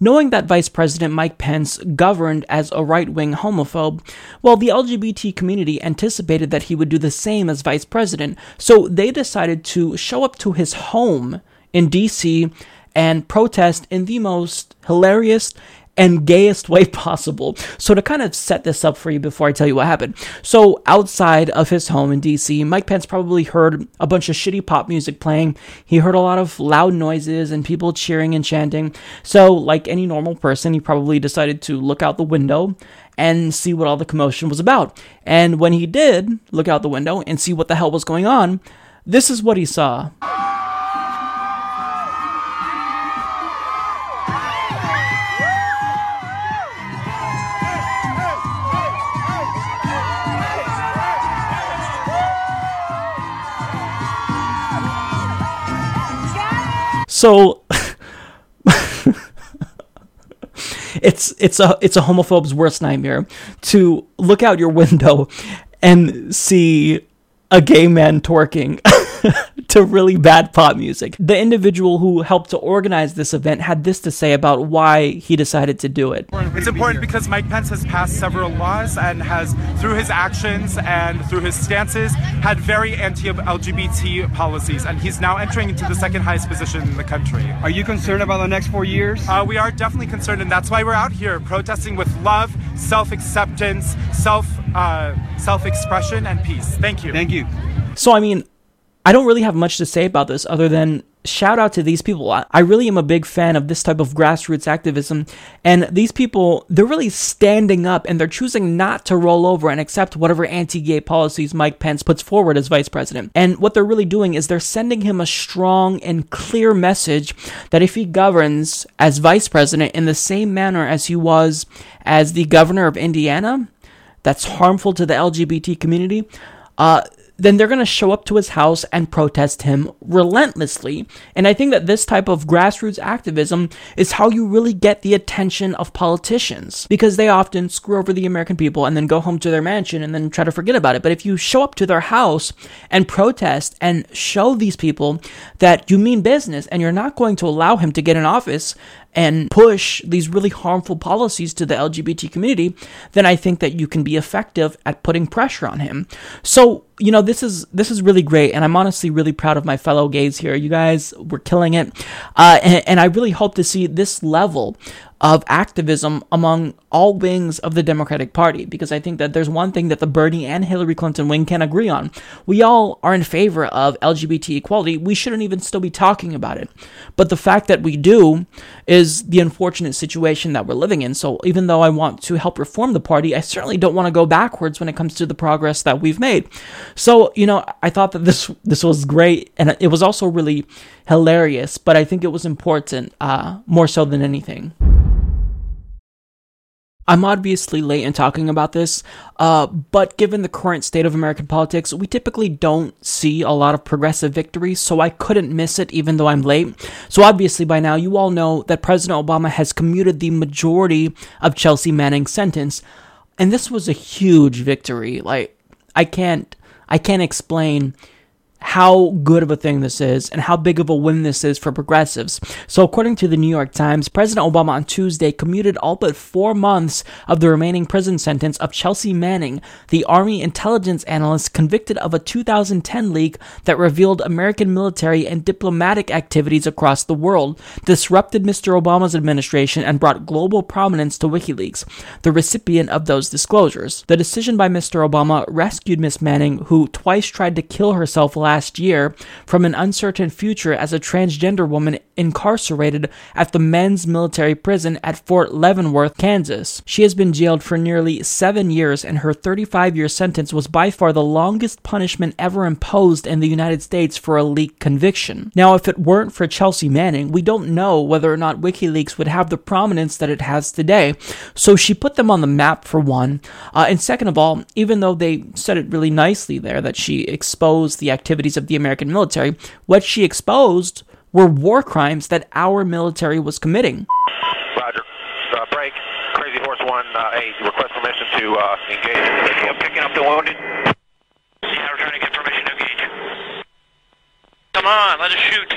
Knowing that Vice President Mike Pence governed as a right wing homophobe, well, the LGBT community anticipated that he would do the same as Vice President, so they decided to show up to his home in DC and protest in the most hilarious and gayest way possible. So, to kind of set this up for you before I tell you what happened. So, outside of his home in DC, Mike Pence probably heard a bunch of shitty pop music playing. He heard a lot of loud noises and people cheering and chanting. So, like any normal person, he probably decided to look out the window and see what all the commotion was about. And when he did look out the window and see what the hell was going on, this is what he saw. So it's it's a it's a homophobe's worst nightmare to look out your window and see a gay man twerking to really bad pop music. The individual who helped to organize this event had this to say about why he decided to do it. It's important because Mike Pence has passed several laws and has, through his actions and through his stances, had very anti LGBT policies. And he's now entering into the second highest position in the country. Are you concerned about the next four years? Uh, we are definitely concerned, and that's why we're out here protesting with love, self acceptance, self uh, self expression, and peace. Thank you. Thank you. So, I mean, I don't really have much to say about this other than shout out to these people. I, really am a big fan of this type of grassroots activism. And these people, they're really standing up and they're choosing not to roll over and accept whatever anti gay policies Mike Pence puts forward as vice president. And what they're really doing is they're sending him a strong and clear message that if he governs as vice president in the same manner as he was as the governor of Indiana, that's harmful to the LGBT community. Uh, then they're going to show up to his house and protest him relentlessly. And I think that this type of grassroots activism is how you really get the attention of politicians because they often screw over the American people and then go home to their mansion and then try to forget about it. But if you show up to their house and protest and show these people that you mean business and you're not going to allow him to get in office and push these really harmful policies to the LGBT community, then I think that you can be effective at putting pressure on him. So, you know, this is this is really great, and I'm honestly really proud of my fellow gays here. You guys were killing it, uh, and, and I really hope to see this level of activism among all wings of the Democratic Party because I think that there's one thing that the Bernie and Hillary Clinton wing can agree on. We all are in favor of LGBT equality. We shouldn't even still be talking about it. But the fact that we do is the unfortunate situation that we're living in. So even though I want to help reform the party, I certainly don't want to go backwards when it comes to the progress that we've made. So, you know, I thought that this this was great and it was also really hilarious, but I think it was important uh, more so than anything. I'm obviously late in talking about this, uh, but given the current state of American politics, we typically don't see a lot of progressive victories, so I couldn't miss it even though I'm late. So obviously by now you all know that President Obama has commuted the majority of Chelsea Manning's sentence, and this was a huge victory. Like, I can't I can't explain how good of a thing this is and how big of a win this is for progressives. So, according to the New York Times, President Obama on Tuesday commuted all but four months of the remaining prison sentence of Chelsea Manning, the Army intelligence analyst convicted of a 2010 leak that revealed American military and diplomatic activities across the world, disrupted Mr. Obama's administration, and brought global prominence to WikiLeaks, the recipient of those disclosures. The decision by Mr. Obama rescued Miss Manning, who twice tried to kill herself last last year from an uncertain future as a transgender woman incarcerated at the men's military prison at Fort Leavenworth, Kansas. She has been jailed for nearly seven years, and her 35 year sentence was by far the longest punishment ever imposed in the United States for a leak conviction. Now, if it weren't for Chelsea Manning, we don't know whether or not WikiLeaks would have the prominence that it has today. So she put them on the map for one. Uh, and second of all, even though they said it really nicely there that she exposed the activity activities of the American military, what she exposed were war crimes that our military was committing. Roger. Uh, break. Crazy Horse 1, uh, A, request permission to uh, engage. I'm picking up the wounded. Yeah, we're trying to get permission to engage. Come on, let us shoot.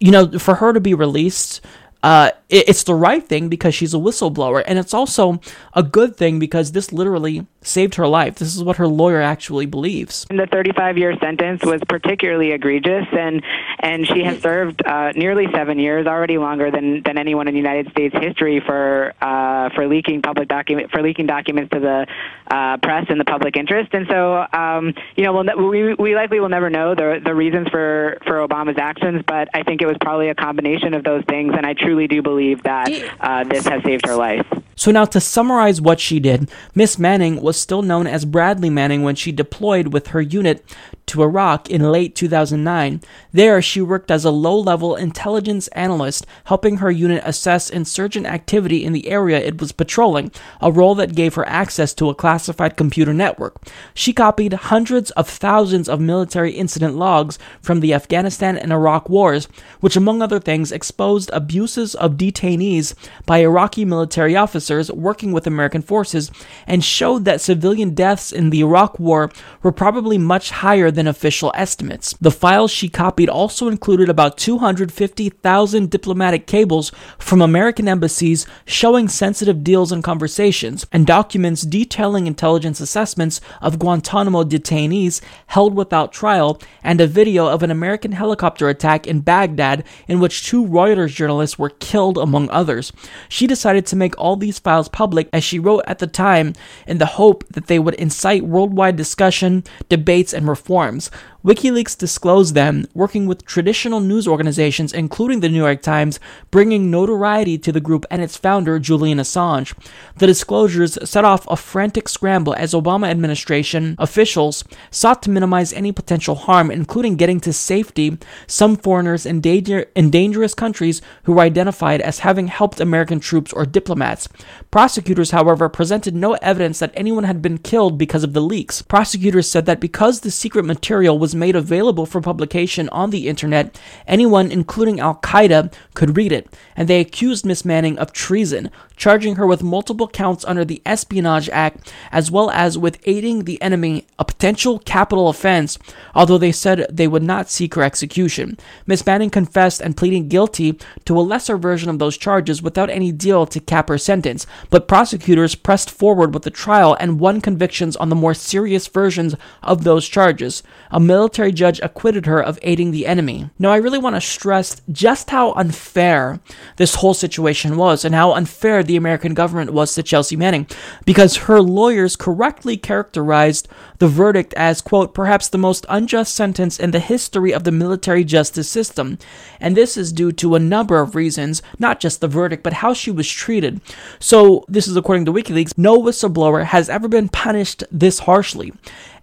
You know, for her to be released uh, it, it's the right thing because she's a whistleblower, and it's also a good thing because this literally saved her life. This is what her lawyer actually believes. The 35-year sentence was particularly egregious, and and she has served uh, nearly seven years, already longer than, than anyone in the United States history for uh, for leaking public document for leaking documents to the uh, press in the public interest. And so, um, you know, we'll, we we likely will never know the the reasons for for Obama's actions, but I think it was probably a combination of those things, and I truly do believe that uh, this has saved her life. So, now to summarize what she did, Miss Manning was still known as Bradley Manning when she deployed with her unit to Iraq in late 2009. There, she worked as a low level intelligence analyst, helping her unit assess insurgent activity in the area it was patrolling, a role that gave her access to a classified computer network. She copied hundreds of thousands of military incident logs from the Afghanistan and Iraq wars, which, among other things, exposed abuses of detainees by Iraqi military officers working with American forces and showed that civilian deaths in the Iraq war were probably much higher than official estimates. The files she copied also included about 250,000 diplomatic cables from American embassies showing sensitive deals and conversations, and documents detailing intelligence assessments of Guantanamo detainees held without trial, and a video of an American helicopter attack in Baghdad in which two Reuters journalists were killed, among others. She decided to make all these files public, as she wrote at the time, in the hope that they would incite worldwide discussion, debates, and reform forms. WikiLeaks disclosed them working with traditional news organizations, including the New York Times, bringing notoriety to the group and its founder, Julian Assange. The disclosures set off a frantic scramble as Obama administration officials sought to minimize any potential harm, including getting to safety some foreigners in, danger, in dangerous countries who were identified as having helped American troops or diplomats. Prosecutors, however, presented no evidence that anyone had been killed because of the leaks. Prosecutors said that because the secret material was made available for publication on the internet, anyone, including Al Qaeda, could read it, and they accused Miss Manning of treason, charging her with multiple counts under the Espionage Act, as well as with aiding the enemy, a potential capital offense, although they said they would not seek her execution. Miss Manning confessed and pleaded guilty to a lesser version of those charges without any deal to cap her sentence, but prosecutors pressed forward with the trial and won convictions on the more serious versions of those charges. A military judge acquitted her of aiding the enemy. Now, I really want to stress just how unfair this whole situation was and how unfair the American government was to Chelsea Manning because her lawyers correctly characterized the verdict as, quote, perhaps the most unjust sentence in the history of the military justice system. And this is due to a number of reasons, not just the verdict, but how she was treated. So, this is according to WikiLeaks, no whistleblower has ever been punished this harshly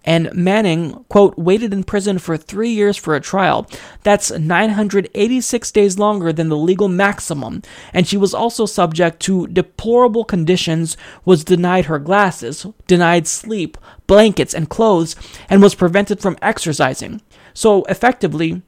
and Manning, quote, waited in prison for three years for a trial. That's 986 days longer than the legal maximum, and she was also subject to deplorable conditions, was denied her glasses, denied sleep, blankets, and clothes, and was prevented from exercising. So, effectively,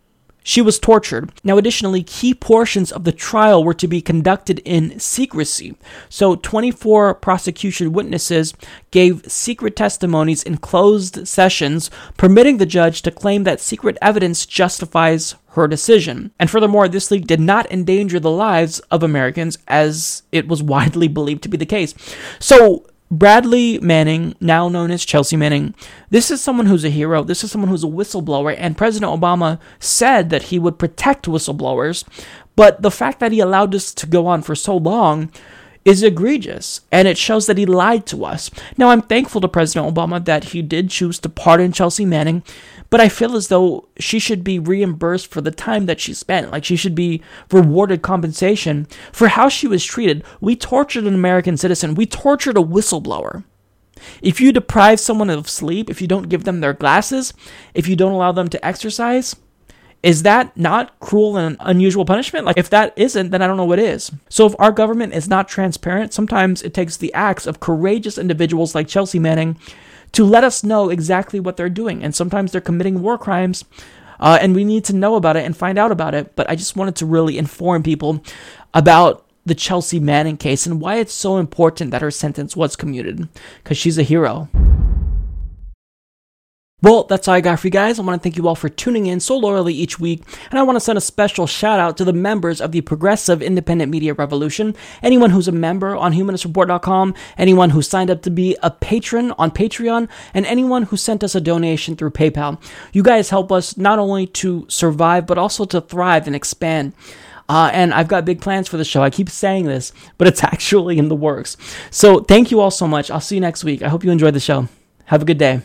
she was tortured. Now, additionally, key portions of the trial were to be conducted in secrecy. So, 24 prosecution witnesses gave secret testimonies in closed sessions, permitting the judge to claim that secret evidence justifies her decision. And furthermore, this leak did not endanger the lives of Americans as it was widely believed to be the case. So, Bradley Manning, now known as Chelsea Manning, this is someone who's a hero. This is someone who's a whistleblower. And President Obama said that he would protect whistleblowers. But the fact that he allowed this to go on for so long is egregious. And it shows that he lied to us. Now, I'm thankful to President Obama that he did choose to pardon Chelsea Manning but I feel as though she should be reimbursed for the time that she spent. Like she should be rewarded compensation for how she was treated. We tortured an American citizen, we tortured a whistleblower. If you deprive someone of sleep, if you don't give them their glasses, if you don't allow them to exercise, is that not cruel and unusual punishment? Like, if that isn't, then I don't know what is. So, if our government is not transparent, sometimes it takes the acts of courageous individuals like Chelsea Manning to let us know exactly what they're doing. And sometimes they're committing war crimes, uh, and we need to know about it and find out about it. But I just wanted to really inform people about the Chelsea Manning case and why it's so important that her sentence was commuted, because she's a hero. Well, that's all I got for you guys. I want to thank you all for tuning in so loyally each week, and I want to send a special shout out to the members of the Progressive Independent Media Revolution. Anyone who's a member on humanistreport.com, anyone who signed up to be a patron on Patreon, and anyone who sent us a donation through PayPal. You guys help us not only to survive, but also to thrive and expand. Uh, and I've got big plans for the show. I keep saying this, but it's actually in the works. So thank you all so much. I'll see you next week. I hope you enjoyed the show. Have a good day.